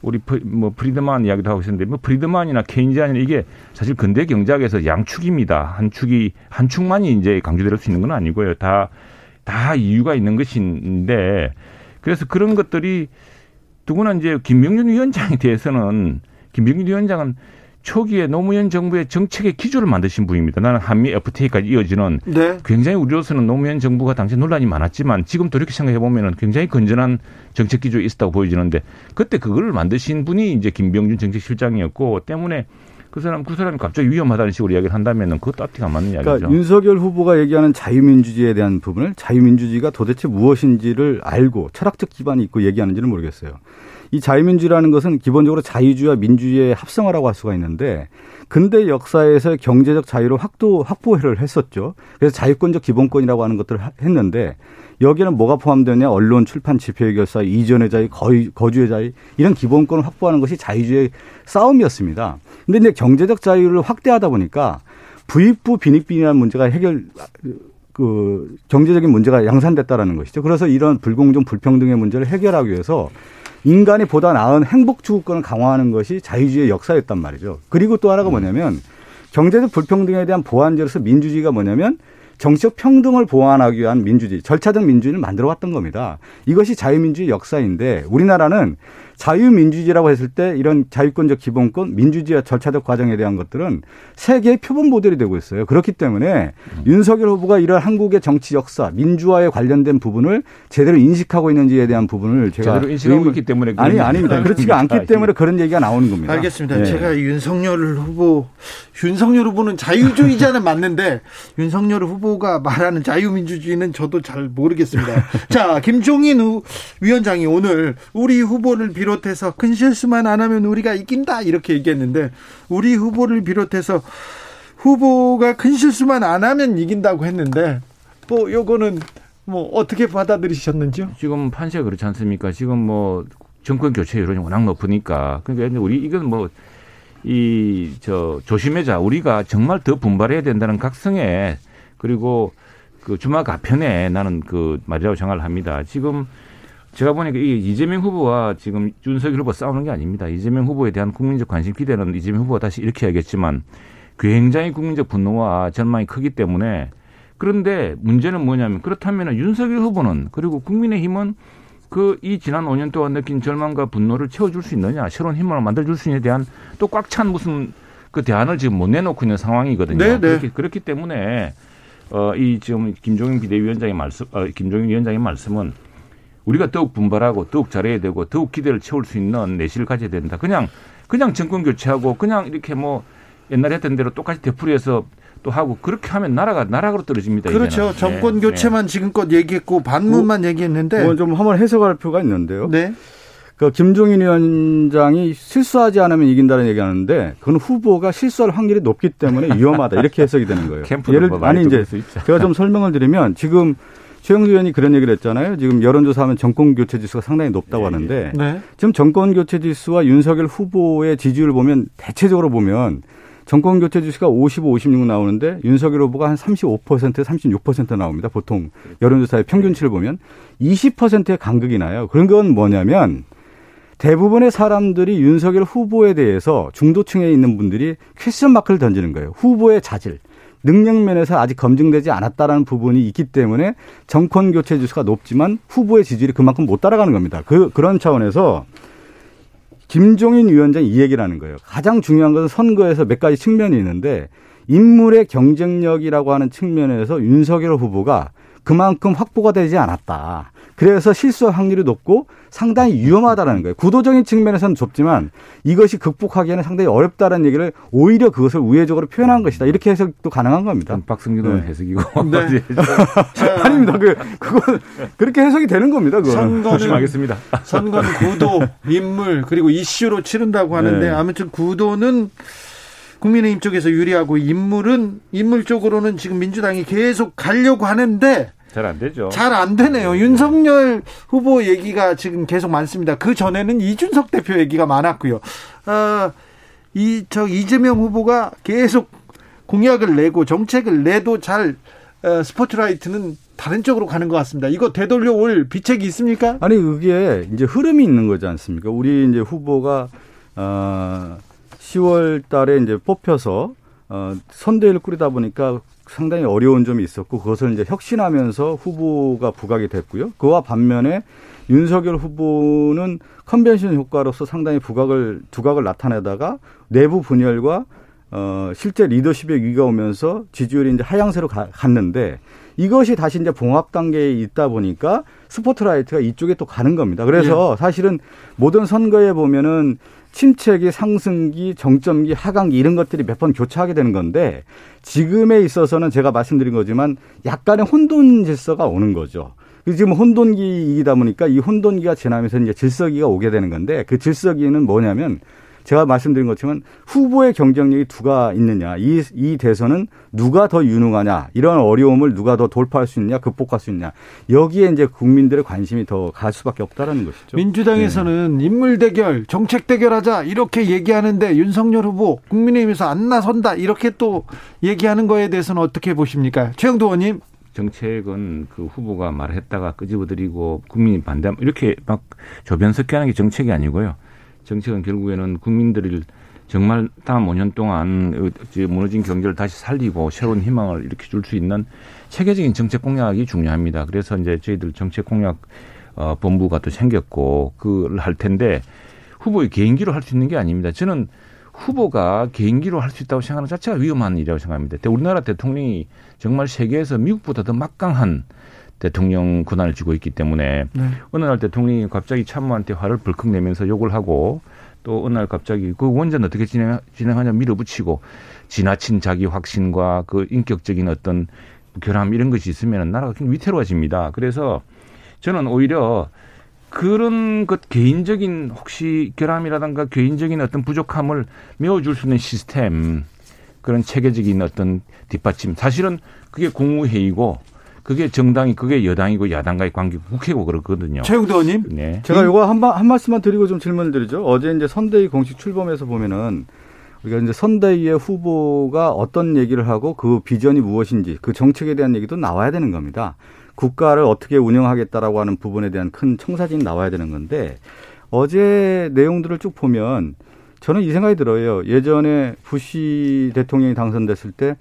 우리 뭐 프리드만 이야기도 하고 있었는데 뭐 프리드만이나 케인지안이나 이게 사실 근대 경제학에서 양축입니다. 한 축이 한 축만이 이제 강조될 수 있는 건 아니고요. 다 다 이유가 있는 것인데 그래서 그런 것들이 누구나 이제 김명준 위원장에 대해서는 김명준 위원장은 초기에 노무현 정부의 정책의 기조를 만드신 분입니다. 나는 한미 FTA까지 이어지는 네. 굉장히 우리로서는 노무현 정부가 당시 논란이 많았지만 지금 돌이켜 생각해 보면은 굉장히 건전한 정책 기조에 있었다고 보여지는데 그때 그걸 만드신 분이 이제 김병준 정책실장이었고 때문에 그 사람 그 사람이 갑자기 위험하다는 식으로 이야기를 한다면은 그것도 앞뒤가 안 맞는 이야기죠. 그러니까 윤석열 후보가 얘기하는 자유민주주의에 대한 부분을 자유민주주의가 도대체 무엇인지를 알고 철학적 기반이 있고 얘기하는지는 모르겠어요. 이 자유민주라는 것은 기본적으로 자유주의와 민주주의의 합성어라고 할 수가 있는데 근대 역사에서 경제적 자유를 확도 확보를 했었죠. 그래서 자유권적 기본권이라고 하는 것들을 했는데 여기에는 뭐가 포함되냐? 언론, 출판, 집회 결사, 이전의 자유, 거의 거주의 자유 이런 기본권을 확보하는 것이 자유주의 싸움이었습니다. 근데 이제 경제적 자유를 확대하다 보니까 부익부 빈익빈이라는 문제가 해결 그 경제적인 문제가 양산됐다라는 것이죠. 그래서 이런 불공정 불평등의 문제를 해결하기 위해서 인간이 보다 나은 행복 추구권을 강화하는 것이 자유주의의 역사였단 말이죠. 그리고 또 하나가 뭐냐면 경제적 불평등에 대한 보완제로서 민주주의가 뭐냐면 정치적 평등을 보완하기 위한 민주주의, 절차적 민주주의를 만들어 왔던 겁니다. 이것이 자유민주주의 역사인데 우리나라는 자유민주주의라고 했을 때 이런 자유권적 기본권, 민주주의와 절차적 과정에 대한 것들은 세계의 표본 모델이 되고 있어요. 그렇기 때문에 음. 윤석열 후보가 이런 한국의 정치 역사, 민주화에 관련된 부분을 제대로 인식하고 있는지에 대한 부분을 제가 제대로 인식하고 의문... 있기 때문에 아니 아닙니다. 그렇지가 않기 때문에 그런 얘기가 나오는 겁니다. 알겠습니다. 네. 제가 윤석열 후보 윤석열 후보는 자유주의자는 맞는데 윤석열 후보가 말하는 자유민주주의는 저도 잘 모르겠습니다. [laughs] 자, 김종인 위원장이 오늘 우리 후보를 비롯 비롯해서 큰 실수만 안 하면 우리가 이긴다 이렇게 얘기했는데 우리 후보를 비롯해서 후보가 큰 실수만 안 하면 이긴다고 했는데 뭐 요거는 뭐 어떻게 받아들이셨는지요? 지금 판세가 그렇지 않습니까? 지금 뭐 정권 교체 여론이 워낙 높으니까 그러니까 우리 이건 뭐 이 저 조심해자 우리가 정말 더 분발해야 된다는 각성에 그리고 그 주말 가편에 나는 그 말이라고 생각을 합니다. 지금 제가 보니까 이게 이재명 후보와 지금 윤석열 후보 싸우는 게 아닙니다. 이재명 후보에 대한 국민적 관심 기대는 이재명 후보가 다시 이렇게 해야겠지만 굉장히 국민적 분노와 전망이 크기 때문에 그런데 문제는 뭐냐면 그렇다면 윤석열 후보는 그리고 국민의힘은 그 이 지난 5년 동안 느낀 절망과 분노를 채워줄 수 있느냐, 새로운 힘을 만들어줄 수 있느냐에 대한 또 꽉 찬 무슨 그 대안을 지금 못 내놓고 있는 상황이거든요. 네, 네. 그렇기, 그렇기 때문에 어, 이 지금 김종인 비대위원장의 말씀, 어, 김종인 위원장의 말씀은 우리가 더욱 분발하고 더욱 잘해야 되고 더욱 기대를 채울 수 있는 내실을 가져야 된다. 그냥 그냥 정권 교체하고 그냥 이렇게 뭐 옛날에 했던 대로 똑같이 되풀이해서 또 하고 그렇게 하면 나라가 나락으로 떨어집니다. 그렇죠. 이제는. 정권 네. 교체만 네. 지금껏 얘기했고 반문만 뭐, 얘기했는데 뭐좀 한번 해석할 필요가 있는데요. 네. 그 김종인 위원장이 실수하지 않으면 이긴다는 얘기하는데 그건 후보가 실수할 확률이 높기 때문에 위험하다 이렇게 해석이 되는 거예요. [laughs] 예를 뭐 아니 이제 제가 좀 설명을 드리면 지금 최영두 의원이 그런 얘기를 했잖아요. 지금 여론조사하면 정권 교체 지수가 상당히 높다고 네. 하는데 네. 지금 정권 교체 지수와 윤석열 후보의 지지율을 보면 대체적으로 보면 정권 교체 지수가 55, 56 나오는데 윤석열 후보가 한 35%, 36% 나옵니다. 보통 여론조사의 평균치를 보면 20%의 간극이 나요. 그런 건 뭐냐면 대부분의 사람들이 윤석열 후보에 대해서 중도층에 있는 분들이 퀘스천 마크를 던지는 거예요. 후보의 자질. 능력 면에서 아직 검증되지 않았다라는 부분이 있기 때문에 정권 교체 지수가 높지만 후보의 지지율이 그만큼 못 따라가는 겁니다. 그 그런 차원에서 김종인 위원장이 이 얘기를 하는 거예요. 가장 중요한 것은 선거에서 몇 가지 측면이 있는데 인물의 경쟁력이라고 하는 측면에서 윤석열 후보가 그만큼 확보가 되지 않았다. 그래서 실수 확률이 높고 상당히 위험하다라는 거예요. 구도적인 측면에서는 좁지만 이것이 극복하기에는 상당히 어렵다는 얘기를 오히려 그것을 우회적으로 표현한 것이다. 이렇게 해석도 가능한 겁니다. 박승규 네. 해석이고. [laughs] 네. [laughs] 아닙니다. 그, 그건 그렇게 해석이 되는 겁니다. 그거는. 조심하겠습니다. [laughs] 선거는 구도, 인물, 그리고 이슈로 치른다고 하는데 네. 아무튼 구도는 국민의힘 쪽에서 유리하고 인물은 인물 쪽으로는 지금 민주당이 계속 가려고 하는데 잘 안 되죠. 잘 안 되네요. 윤석열 후보 얘기가 지금 계속 많습니다. 그 전에는 이준석 대표 얘기가 많았고요. 어, 이, 저, 이재명 후보가 계속 공약을 내고 정책을 내도 잘, 어, 스포트라이트는 다른 쪽으로 가는 것 같습니다. 이거 되돌려 올 비책이 있습니까? 아니, 그게 이제 흐름이 있는 거지 않습니까? 우리 이제 후보가, 어, 10월 달에 이제 뽑혀서, 어, 선대위를 꾸리다 보니까 상당히 어려운 점이 있었고 그것을 이제 혁신하면서 후보가 부각이 됐고요. 그와 반면에 윤석열 후보는 컨벤션 효과로서 상당히 부각을 두각을 나타내다가 내부 분열과 어 실제 리더십의 위기가 오면서 지지율이 이제 하향세로 가, 갔는데 이것이 다시 이제 봉합 단계에 있다 보니까 스포트라이트가 이쪽에 또 가는 겁니다. 그래서 예. 사실은 모든 선거에 보면은 침체기, 상승기, 정점기, 하강기 이런 것들이 몇 번 교차하게 되는 건데 지금에 있어서는 제가 말씀드린 거지만 약간의 혼돈 질서가 오는 거죠. 지금 혼돈기이다 보니까 이 혼돈기가 지나면서 이제 질서기가 오게 되는 건데 그 질서기는 뭐냐면 제가 말씀드린 것처럼 후보의 경쟁력이 두가 있느냐, 이, 이 대선은 누가 더 유능하냐, 이런 어려움을 누가 더 돌파할 수 있느냐, 극복할 수 있느냐, 여기에 이제 국민들의 관심이 더 갈 수밖에 없다라는 것이죠. 민주당에서는 네. 인물 대결, 정책 대결하자 이렇게 얘기하는데 윤석열 후보 국민의힘에서 안 나선다 이렇게 또 얘기하는 거에 대해서는 어떻게 보십니까, 최영도 의원님? 정책은 그 후보가 말했다가 끄집어들이고 국민이 반대 이렇게 막 조변석회하는 게 정책이 아니고요. 정책은 결국에는 국민들을 정말 다음 5년 동안 무너진 경제를 다시 살리고 새로운 희망을 이렇게 줄 수 있는 체계적인 정책 공약이 중요합니다. 그래서 이제 저희들 정책 공약 어, 본부가 또 생겼고 그걸 할 텐데 후보의 개인기로 할 수 있는 게 아닙니다. 저는 후보가 개인기로 할 수 있다고 생각하는 자체가 위험한 일이라고 생각합니다. 우리나라 대통령이 정말 세계에서 미국보다 더 막강한 대통령 권한을 쥐고 있기 때문에 네. 어느 날 대통령이 갑자기 참모한테 화를 벌컥 내면서 욕을 하고 또 어느 날 갑자기 그 원전 어떻게 진행, 진행하냐 밀어붙이고 지나친 자기 확신과 그 인격적인 어떤 결함 이런 것이 있으면 나라가 굉장히 위태로워집니다. 그래서 저는 오히려 그런 것 개인적인 혹시 결함이라든가 개인적인 어떤 부족함을 메워줄 수 있는 시스템 그런 체계적인 어떤 뒷받침 사실은 그게 국무회의고 그게 정당이 그게 여당이고 야당과의 관계 국회고 그렇거든요. 최영도 의원님. 네. 제가 이거 한, 한 말씀만 드리고 좀 질문을 드리죠. 어제 이제 선대위 공식 출범에서 보면은 우리가 이제 선대위의 후보가 어떤 얘기를 하고 그 비전이 무엇인지 그 정책에 대한 얘기도 나와야 되는 겁니다. 국가를 어떻게 운영하겠다라고 하는 부분에 대한 큰 청사진이 나와야 되는 건데 어제 내용들을 쭉 보면 저는 이 생각이 들어요. 예전에 부시 대통령이 당선됐을 때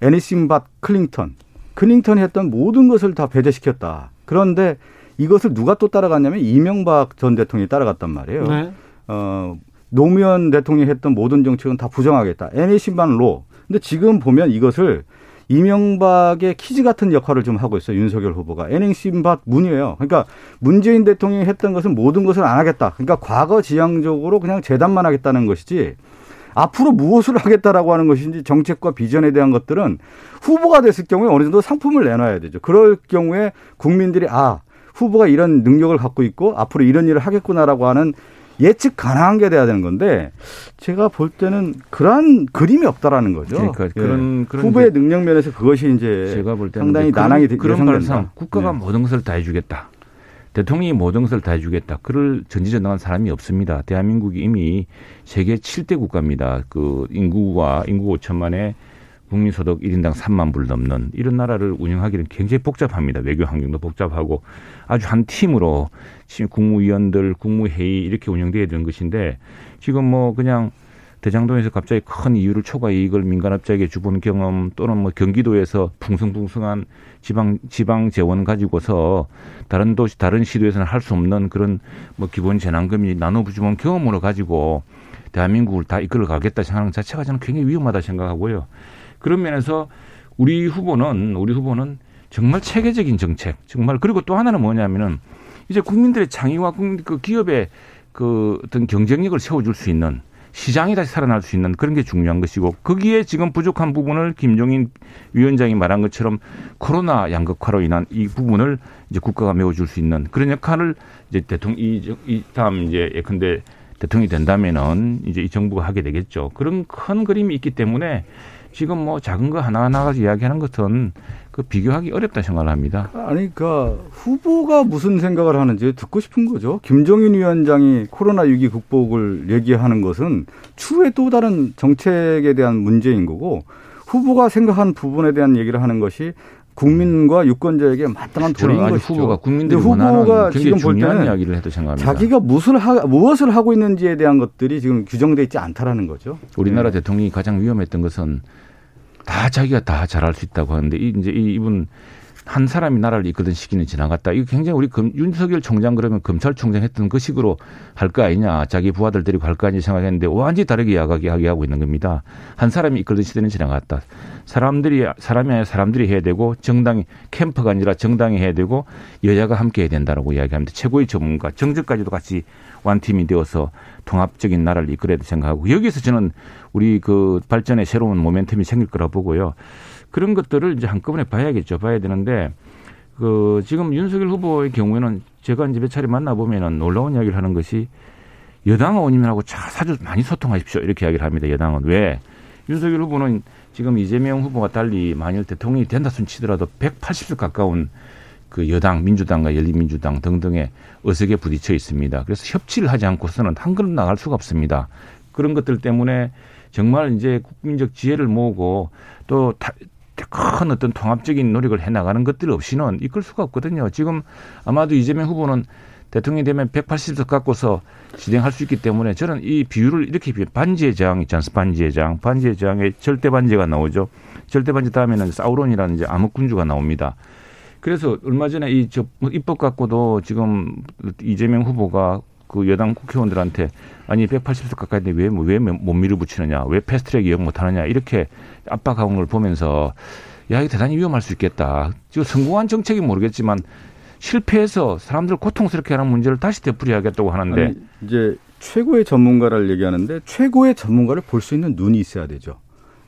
애니싱 밭 클링턴 클링턴이 했던 모든 것을 다 배제시켰다. 그런데 이것을 누가 또 따라갔냐면 이명박 전 대통령이 따라갔단 말이에요. 네. 어, 노무현 대통령이 했던 모든 정책은 다 부정하겠다. NAC만 로. 근데 지금 보면 이것을 이명박의 키즈 같은 역할을 좀 하고 있어요. 윤석열 후보가. NAC밭 문이에요. 그러니까 문재인 대통령이 했던 것은 모든 것을 안 하겠다. 그러니까 과거 지향적으로 그냥 재단만 하겠다는 것이지 앞으로 무엇을 하겠다라고 하는 것인지 정책과 비전에 대한 것들은 후보가 됐을 경우에 어느 정도 상품을 내놔야 되죠. 그럴 경우에 국민들이 아 후보가 이런 능력을 갖고 있고 앞으로 이런 일을 하겠구나라고 하는 예측 가능한 게 돼야 되는 건데 제가 볼 때는 그러한 그림이 없다라는 거죠. 그러니까 예. 그런, 그런 후보의 능력 면에서 그것이 이제 제가 볼 때는 상당히 난항이 그런, 그런 발상 국가가 네. 모든 것을 다 해주겠다. 대통령이 모든 것을 다 해주겠다. 그를 전지전능한 사람이 없습니다. 대한민국이 이미 세계 7대 국가입니다. 그 인구가 인구 5천만에 국민 소득 1인당 3만 불 넘는 이런 나라를 운영하기는 굉장히 복잡합니다. 외교 환경도 복잡하고 아주 한 팀으로 지금 국무위원들, 국무회의 이렇게 운영돼야 되는 것인데 지금 뭐 그냥 대장동에서 갑자기 큰 이유를 초과 이익을 민간업자에게 주본 경험 또는 뭐 경기도에서 풍성풍성한 지방 지방 재원 가지고서 다른 도시 다른 시도에서는 할 수 없는 그런 뭐 기본 재난금이 나눠주본 경험으로 가지고 대한민국을 다 이끌어 가겠다 생각하는 자체가 저는 굉장히 위험하다 생각하고요. 그런 면에서 우리 후보는 우리 후보는 정말 체계적인 정책 정말 그리고 또 하나는 뭐냐면은 이제 국민들의 창의와 국민 그 기업의 그 어떤 경쟁력을 세워줄 수 있는 시장이 다시 살아날 수 있는 그런 게 중요한 것이고 거기에 지금 부족한 부분을 김종인 위원장이 말한 것처럼 코로나 양극화로 인한 이 부분을 이제 국가가 메워줄 수 있는 그런 역할을 이제 대통령 이, 이 다음 이제 예컨대 대통령이 된다면은 이제 이 정부가 하게 되겠죠. 그런 큰 그림이 있기 때문에 지금 뭐 작은 거 하나하나 이야기하는 것은 그 비교하기 어렵다 생각을 합니다. 아니, 그러니까 후보가 무슨 생각을 하는지 듣고 싶은 거죠. 김종인 위원장이 코로나 위기 극복을 얘기하는 것은 추후에 또 다른 정책에 대한 문제인 거고 후보가 생각한 부분에 대한 얘기를 하는 것이 국민과 유권자에게 마땅한 도리인 것이죠. 후보가 국민들이 후보가 지금 볼 때는 이야기를 해도 생각합니다. 자기가 무엇을 하, 무엇을 하고 있는지에 대한 것들이 지금 규정돼 있지 않다라는 거죠. 우리나라 네. 대통령이 가장 위험했던 것은 다 자기가 다 잘할 수 있다고 하는데 이제 이분 한 사람이 나라를 이끌던 시기는 지나갔다. 이거 굉장히 우리 금, 윤석열 총장 그러면 검찰총장 했던 그 식으로 할 거 아니냐. 자기 부하들 데리고 할거 아니냐 생각했는데 완전히 다르게 이야기하고 있는 겁니다. 한 사람이 이끌던 시대는 지나갔다. 사람들이 사람이 아니라 사람들이 해야 되고 정당이 캠프가 아니라 정당이 해야 되고 여야가 함께 해야 된다라고 이야기합니다. 최고의 전문가 정적까지도 같이 완팀이 되어서 통합적인 나라를 이끌어야 생각하고 여기서 저는 우리 그 발전의 새로운 모멘텀이 생길 거라 보고요. 그런 것들을 이제 한꺼번에 봐야겠죠. 봐야 되는데 그 지금 윤석열 후보의 경우에는 제가 이제 몇 차례 만나보면은 놀라운 이야기를 하는 것이 여당 의원님하고 자주 많이 소통하십시오. 이렇게 이야기를 합니다. 여당은. 왜? 윤석열 후보는 지금 이재명 후보가 달리 만일 대통령이 된다 손 치더라도 180석 가까운 그 여당, 민주당과 열린민주당 등등의 어색에 부딪혀 있습니다. 그래서 협치를 하지 않고서는 한 걸음 나갈 수가 없습니다. 그런 것들 때문에 정말 이제 국민적 지혜를 모으고 또 큰 어떤 통합적인 노력을 해 나가는 것들 없이는 이끌 수가 없거든요. 지금 아마도 이재명 후보는 대통령이 되면 180석 갖고서 진행할 수 있기 때문에 저는 이 비율을 이렇게 비유 반지의 저항 있지 않습니까? 반지의 저항. 반지의 저항에 절대 반지가 나오죠. 절대 반지 다음에는 사우론이라는 이제 암흑군주가 나옵니다. 그래서 얼마 전에 이저 입법 갖고도 지금 이재명 후보가 그 여당 국회의원들한테 아니 180석 가까이인데 왜왜 못 밀어붙이느냐 왜 패스트트랙 이용 못하느냐 이렇게 압박하는 걸 보면서 야 이게 대단히 위험할 수 있겠다. 지금 성공한 정책이 모르겠지만 실패해서 사람들 고통스럽게 하는 문제를 다시 되풀이하겠다고 하는데 아니, 이제 최고의 전문가를 얘기하는데 최고의 전문가를 볼 수 있는 눈이 있어야 되죠.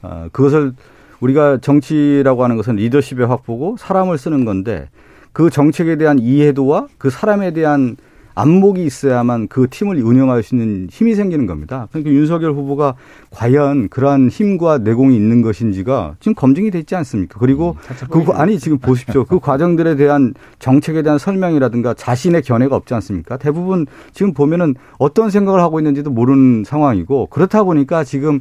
아, 그것을 우리가 정치라고 하는 것은 리더십의 확보고 사람을 쓰는 건데 그 정책에 대한 이해도와 그 사람에 대한 안목이 있어야만 그 팀을 운영할 수 있는 힘이 생기는 겁니다. 그러니까 윤석열 후보가 과연 그러한 힘과 내공이 있는 것인지가 지금 검증이 됐지 않습니까? 그리고 음, 그 아니 지금 보십시오. 그 과정들에 대한 정책에 대한 설명이라든가 자신의 견해가 없지 않습니까? 대부분 지금 보면은 어떤 생각을 하고 있는지도 모르는 상황이고 그렇다 보니까 지금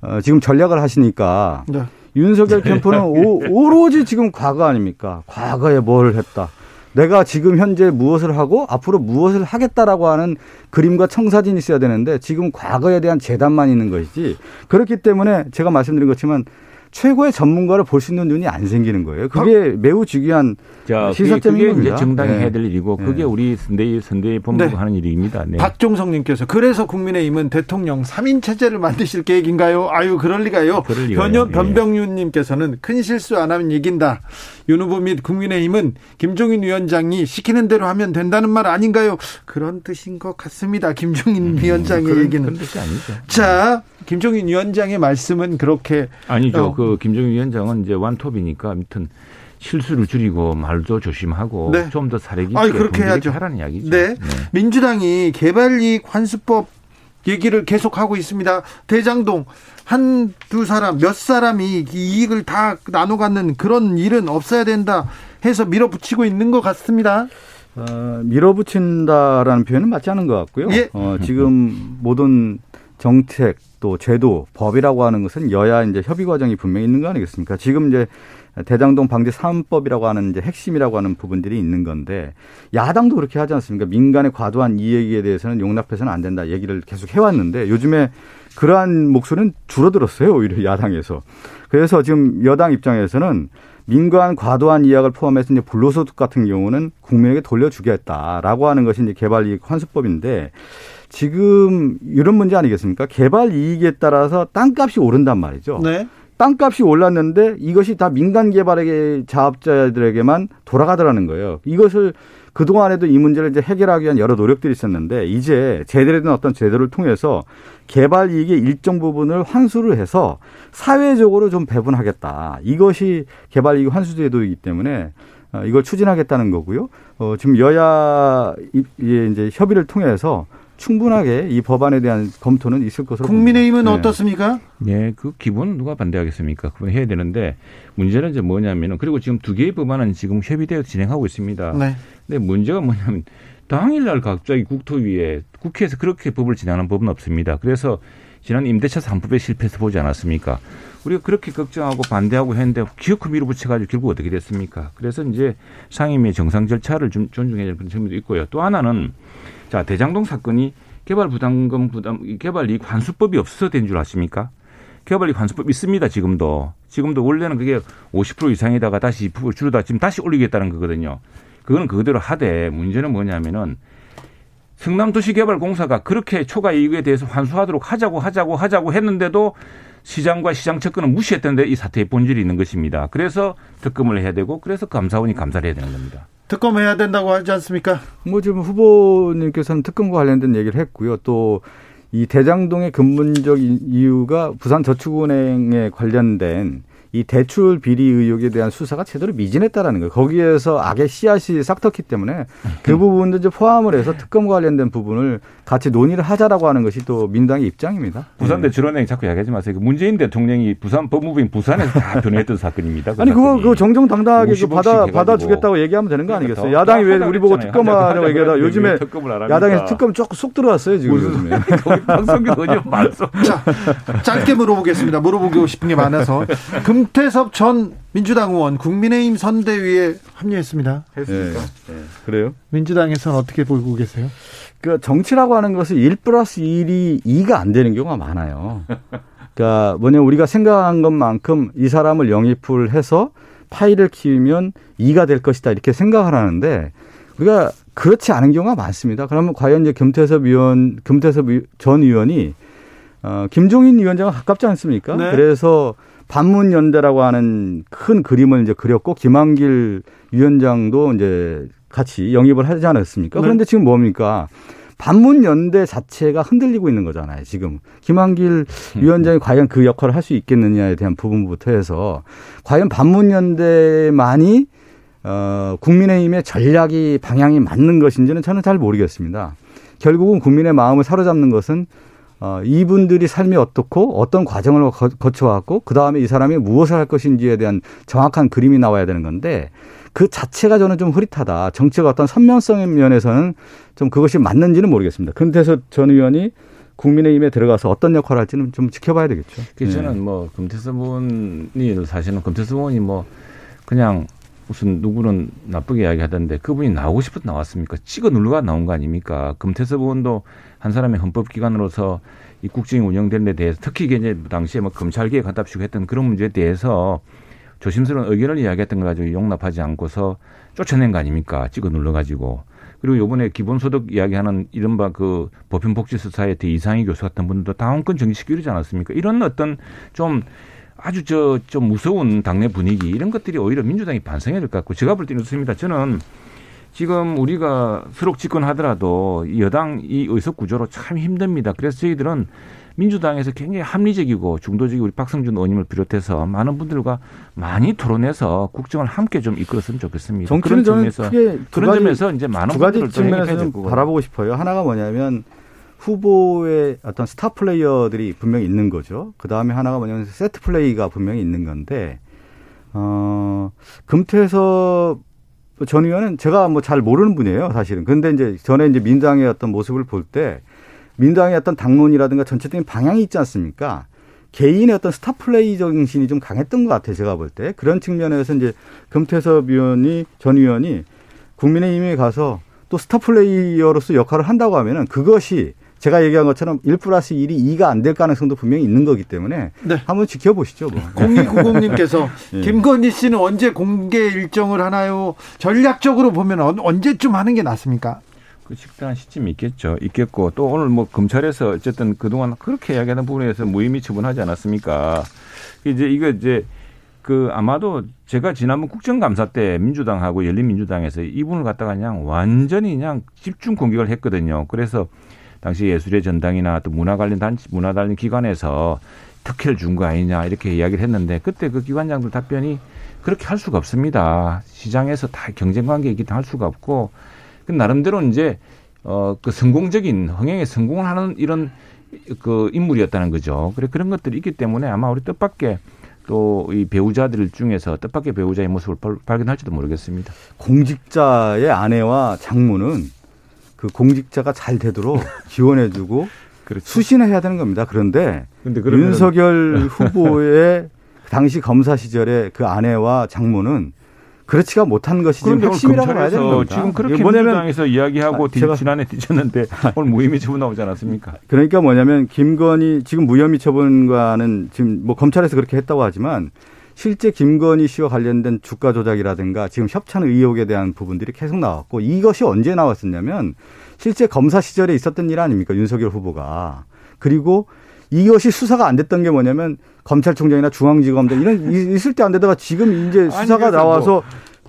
어, 지금 전략을 하시니까 네. 윤석열 캠프는 오, 오로지 지금 과거 아닙니까? 과거에 뭘 했다. 내가 지금 현재 무엇을 하고 앞으로 무엇을 하겠다라고 하는 그림과 청사진이 있어야 되는데 지금 과거에 대한 재단만 있는 것이지. 그렇기 때문에 제가 말씀드린 것처럼 최고의 전문가를 볼 수 있는 눈이 안 생기는 거예요. 그게 매우 중요한 자, 시사점인 그게 겁니다. 이제 정당이 네. 해야 될 일이고 그게 네. 우리 선대위 선대위 본부가 네. 하는 일입니다. 네. 박종성님께서 그래서 국민의힘은 대통령 3인 체제를 만드실 계획인가요? 아유 그럴 리가요. 그럴 변, 변병윤님께서는 큰 실수 안 하면 이긴다. 윤 후보 및 국민의힘은 김종인 위원장이 시키는 대로 하면 된다는 말 아닌가요? 그런 뜻인 것 같습니다. 김종인 음, 위원장의 그런, 얘기는. 그런 뜻이 아니죠. 자, 김종인 위원장의 말씀은 그렇게 아니죠. 어. 그 김종인 위원장은 이제 완톱이니까 아무튼 실수를 줄이고 말도 조심하고 네. 좀더 사례 깊게 그렇게 해야죠. 하라는 이야기죠. 네. 네. 민주당이 개발이익 환수법 얘기를 계속하고 있습니다. 대장동 한 두 사람 몇 사람이 이익을 다 나눠 갖는 그런 일은 없어야 된다 해서 밀어붙이고 있는 것 같습니다. 어, 밀어붙인다라는 표현은 맞지 않은 것 같고요. 예. 어, 지금 모든 정책 또 제도 법이라고 하는 것은 여야 이제 협의 과정이 분명히 있는 거 아니겠습니까? 지금 이제 대장동 방지 3법이라고 하는 이제 핵심이라고 하는 부분들이 있는 건데 야당도 그렇게 하지 않습니까? 민간의 과도한 이익에 대해서는 용납해서는 안 된다 얘기를 계속 해왔는데 요즘에 그러한 목소리는 줄어들었어요 오히려 야당에서 그래서 지금 여당 입장에서는 민간 과도한 이익을 포함해서 이제 불로소득 같은 경우는 국민에게 돌려주겠다라고 하는 것이 이제 개발이익 환수법인데 지금 이런 문제 아니겠습니까? 개발 이익에 따라서 땅값이 오른단 말이죠. 네. 땅값이 올랐는데 이것이 다 민간 개발의 자업자들에게만 돌아가더라는 거예요. 이것을 그동안에도 이 문제를 이제 해결하기 위한 여러 노력들이 있었는데 이제 제대로 된 어떤 제도를 통해서 개발 이익의 일정 부분을 환수를 해서 사회적으로 좀 배분하겠다. 이것이 개발 이익 환수 제도이기 때문에 어, 이걸 추진하겠다는 거고요. 어, 지금 여야 이제 협의를 통해서 충분하게 이 법안에 대한 검토는 있을 것으로 국민의힘은 봅니다. 어떻습니까? 네, 그 기본 누가 반대하겠습니까? 그건 해야 되는데 문제는 이제 뭐냐면은 그리고 지금 두 개의 법안은 지금 협의되어 진행하고 있습니다. 네. 근데 문제가 뭐냐면 당일날 갑자기 국토위에 국회에서 그렇게 법을 진행하는 법은 없습니다. 그래서 지난 임대차 3법에 실패해서 보지 않았습니까? 우리가 그렇게 걱정하고 반대하고 했는데 기어코 밀어붙여가지고 결국 어떻게 됐습니까? 그래서 이제 상임위 정상 절차를 좀 존중해야 될 그런 점도 있고요. 또 하나는 자, 대장동 사건이 개발 부담금 부담, 개발 이익 환수법이 없어서 된 줄 아십니까? 개발력 환수법 있습니다. 지금도 지금도 원래는 그게 50% 이상에다가 다시 2% 줄여다 지금 다시 올리겠다는 거거든요. 그거는 그대로 하되 문제는 뭐냐면은 성남도시개발공사가 그렇게 초과 이익에 대해서 환수하도록 하자고 하자고 하자고 했는데도 시장과 시장 접근은 무시했던데 이 사태의 본질이 있는 것입니다. 그래서 특검을 해야 되고 그래서 감사원이 감사를 해야 되는 겁니다. 특검해야 된다고 하지 않습니까? 뭐 지금 후보님께서는 특검과 관련된 얘기를 했고요. 또 이 대장동의 근본적 이유가 부산저축은행에 관련된 이 대출 비리 의혹에 대한 수사가 제대로 미진했다라는 거예요. 거기에서 악의 씨앗이 싹 텄기 때문에 그 부분도 이제 포함을 해서 특검과 관련된 부분을 같이 논의를 하자라고 하는 것이 또 민당의 입장입니다. 부산 네. 대출은행 자꾸 이야기하지 마세요. 그 문재인 대통령이 부산 법무부인 부산에서 다 [laughs] 변호했던 사건입니다. 그 아니 그거 그거 정정당당하게 그 받아 받아주겠다고 얘기하면 되는 거 그러니까 아니겠어요? 야당이 왜 우리 보고 특검하라고 얘기하다 요즘에 야당에서 특검 조금 쏙 들어왔어요 지금 요즘에. 방송기 어제 말씀. 자 짧게 물어보겠습니다. 물어보고 싶은 게 많아서 금 [laughs] 태섭 전 민주당 의원 국민의힘 선대위에 합류했습니다. 했습니까? 네. 네. 그래요? 민주당에서는 어떻게 보고 계세요? 그 정치라고 하는 것은 1 플러스 1이 2가 안 되는 경우가 많아요. 그러니까 뭐냐 우리가 생각한 것만큼 이 사람을 영입을 해서 파일을 키우면 2가 될 것이다 이렇게 생각을 하는데 우리가 그렇지 않은 경우가 많습니다. 그러면 과연 이제 금태섭 위원, 금태섭 전 의원이 어, 김종인 위원장과 가깝지 않습니까? 네. 그래서 반문 연대라고 하는 큰 그림을 이제 그렸고 김한길 위원장도 이제 같이 영입을 하지 않았습니까? 네. 그런데 지금 뭡니까? 반문 연대 자체가 흔들리고 있는 거잖아요, 지금. 김한길 음. 위원장이 과연 그 역할을 할 수 있겠느냐에 대한 부분부터 해서 과연 반문 연대만이 어, 국민의힘의 전략이 방향이 맞는 것인지는 저는 잘 모르겠습니다. 결국은 국민의 마음을 사로잡는 것은 어, 이분들이 삶이 어떻고 어떤 과정을 거쳐왔고 그 다음에 이 사람이 무엇을 할 것인지에 대한 정확한 그림이 나와야 되는 건데 그 자체가 저는 좀 흐릿하다. 정치가 어떤 선명성의 면에서는 좀 그것이 맞는지는 모르겠습니다. 그런데서 전 의원이 국민의힘에 들어가서 어떤 역할을 할지는 좀 지켜봐야 되겠죠. 그 저는 네. 뭐 금태섭 의원이 사실은 금태섭 의원이 뭐 그냥 무슨 누구는 나쁘게 이야기하던데 그분이 나오고 싶어서 나왔습니까? 찍어 누르가 나온 거 아닙니까? 금태섭 의원도 한 사람의 헌법기관으로서 이 국정이 운영되는 데 대해서 특히 이제 당시에 뭐 검찰개혁 한답시고 했던 그런 문제에 대해서 조심스러운 의견을 이야기했던 걸 가지고 용납하지 않고서 쫓아낸 거 아닙니까? 찍어 눌러가지고. 그리고 요번에 기본소득 이야기하는 이른바 그 보편복지수사의 이상희 교수 같은 분들도 다운권 정지시키지 않았습니까? 이런 어떤 좀 아주 저 좀 무서운 당내 분위기 이런 것들이 오히려 민주당이 반성해야 될 것 같고 제가 볼 때는 그렇습니다. 저는 지금 우리가 수록 집권하더라도 여당 이 의석 구조로 참 힘듭니다. 그래서 저희들은 민주당에서 굉장히 합리적이고 중도적인 우리 박성준 의원님을 비롯해서 많은 분들과 많이 토론해서 국정을 함께 좀 이끌었으면 좋겠습니다. 정치는 그런 점에서 그런 가지, 점에서 이제 많은 두 가지 측면에서 바라보고 싶어요. 하나가 뭐냐면 후보의 어떤 스타 플레이어들이 분명히 있는 거죠. 그 다음에 하나가 뭐냐면 세트 플레이가 분명히 있는 건데, 어, 금태섭 전 의원은 제가 뭐 잘 모르는 분이에요, 사실은. 근데 이제 전에 이제 민당의 어떤 모습을 볼 때, 민당의 어떤 당론이라든가 전체적인 방향이 있지 않습니까? 개인의 어떤 스타 플레이 정신이 좀 강했던 것 같아요, 제가 볼 때. 그런 측면에서 이제 금태섭 의원이, 전 의원이 국민의힘에 가서 또 스타 플레이어로서 역할을 한다고 하면은 그것이 제가 얘기한 것처럼 1 플러스 1이 2가 안 될 가능성도 분명히 있는 거기 때문에 네. 한번 지켜보시죠. 뭐. 0290님께서 네. [laughs] 김건희 씨는 언제 공개 일정을 하나요? 전략적으로 보면 언제쯤 하는 게 낫습니까? 그 식당한 시점이 있겠죠. 있겠고 또 오늘 뭐 검찰에서 어쨌든 그동안 그렇게 이야기하는 부분에서 무혐의 처분하지 않았습니까? 이제 이거 이제 그 아마도 제가 지난번 국정감사 때 민주당하고 열린민주당에서 이분을 갖다가 그냥 완전히 그냥 집중 공격을 했거든요. 그래서 당시 예술의 전당이나 또 문화 관련 단체, 문화 관련 기관에서 특혜를 준 거 아니냐 이렇게 이야기를 했는데 그때 그 기관장들 답변이 그렇게 할 수가 없습니다. 시장에서 다 경쟁 관계이기 때문에 할 수가 없고 그 나름대로 이제 어 그 성공적인 흥행에 성공을 하는 이런 그 인물이었다는 거죠. 그래 그런 것들이 있기 때문에 아마 우리 뜻밖의 또이 배우자들 중에서 뜻밖의 배우자의 모습을 발견할지도 모르겠습니다. 공직자의 아내와 장모는 그 공직자가 잘 되도록 [laughs] 지원해주고 그렇죠. 수신해야 되는 겁니다. 그런데 윤석열 [laughs] 후보의 당시 검사 시절에 그 아내와 장모는 그렇지가 못한 것이 지금 핵심이라고 봐야 되는 겁니다. 지금 그렇게 뭐냐면에서 이야기하고 아, 지난해 뒤졌는데 [laughs] 오늘 무혐의 처분 나오지 않았습니까? 그러니까 뭐냐면 김건희 지금 무혐의 처분과는 지금 뭐 검찰에서 그렇게 했다고 하지만 실제 김건희 씨와 관련된 주가 조작이라든가 지금 협찬 의혹에 대한 부분들이 계속 나왔고 이것이 언제 나왔었냐면 실제 검사 시절에 있었던 일 아닙니까? 윤석열 후보가. 그리고 이것이 수사가 안 됐던 게 뭐냐면 검찰총장이나 중앙지검장 이런 있을 때 안 되다가 지금 이제 수사가 뭐 나와서 뭐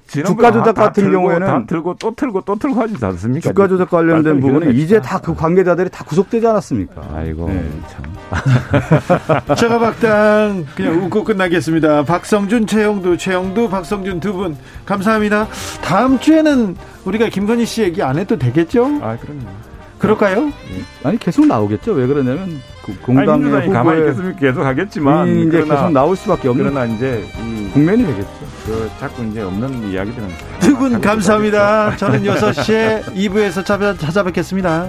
주가 조작 같은 틀고, 경우에는 다 틀고 또 틀고 또 틀고 하지 않습니까? 주가 조작 관련된 부분은 이제 다 그 관계자들이 다 구속되지 않았습니까? 아이고 네. 참. [laughs] 제가 박당 그냥 웃고 끝나겠습니다. 박성준, 최영두, 최영두, 박성준 두 분 감사합니다. 다음 주에는 우리가 김건희 씨 얘기 안 해도 되겠죠? 아 그럼요. 그럴까요? 네. 아니 계속 나오겠죠. 왜 그러냐면 공당의 후보에 가만히 있으면 계속 하겠지만 이제 계속 나올 수밖에 없는 그러나 이제 국면이 되겠죠. 그 자꾸 이제 없는 이야기들은 두 분 감사합니다. 저는 6시에 2부에서 찾아뵙겠습니다.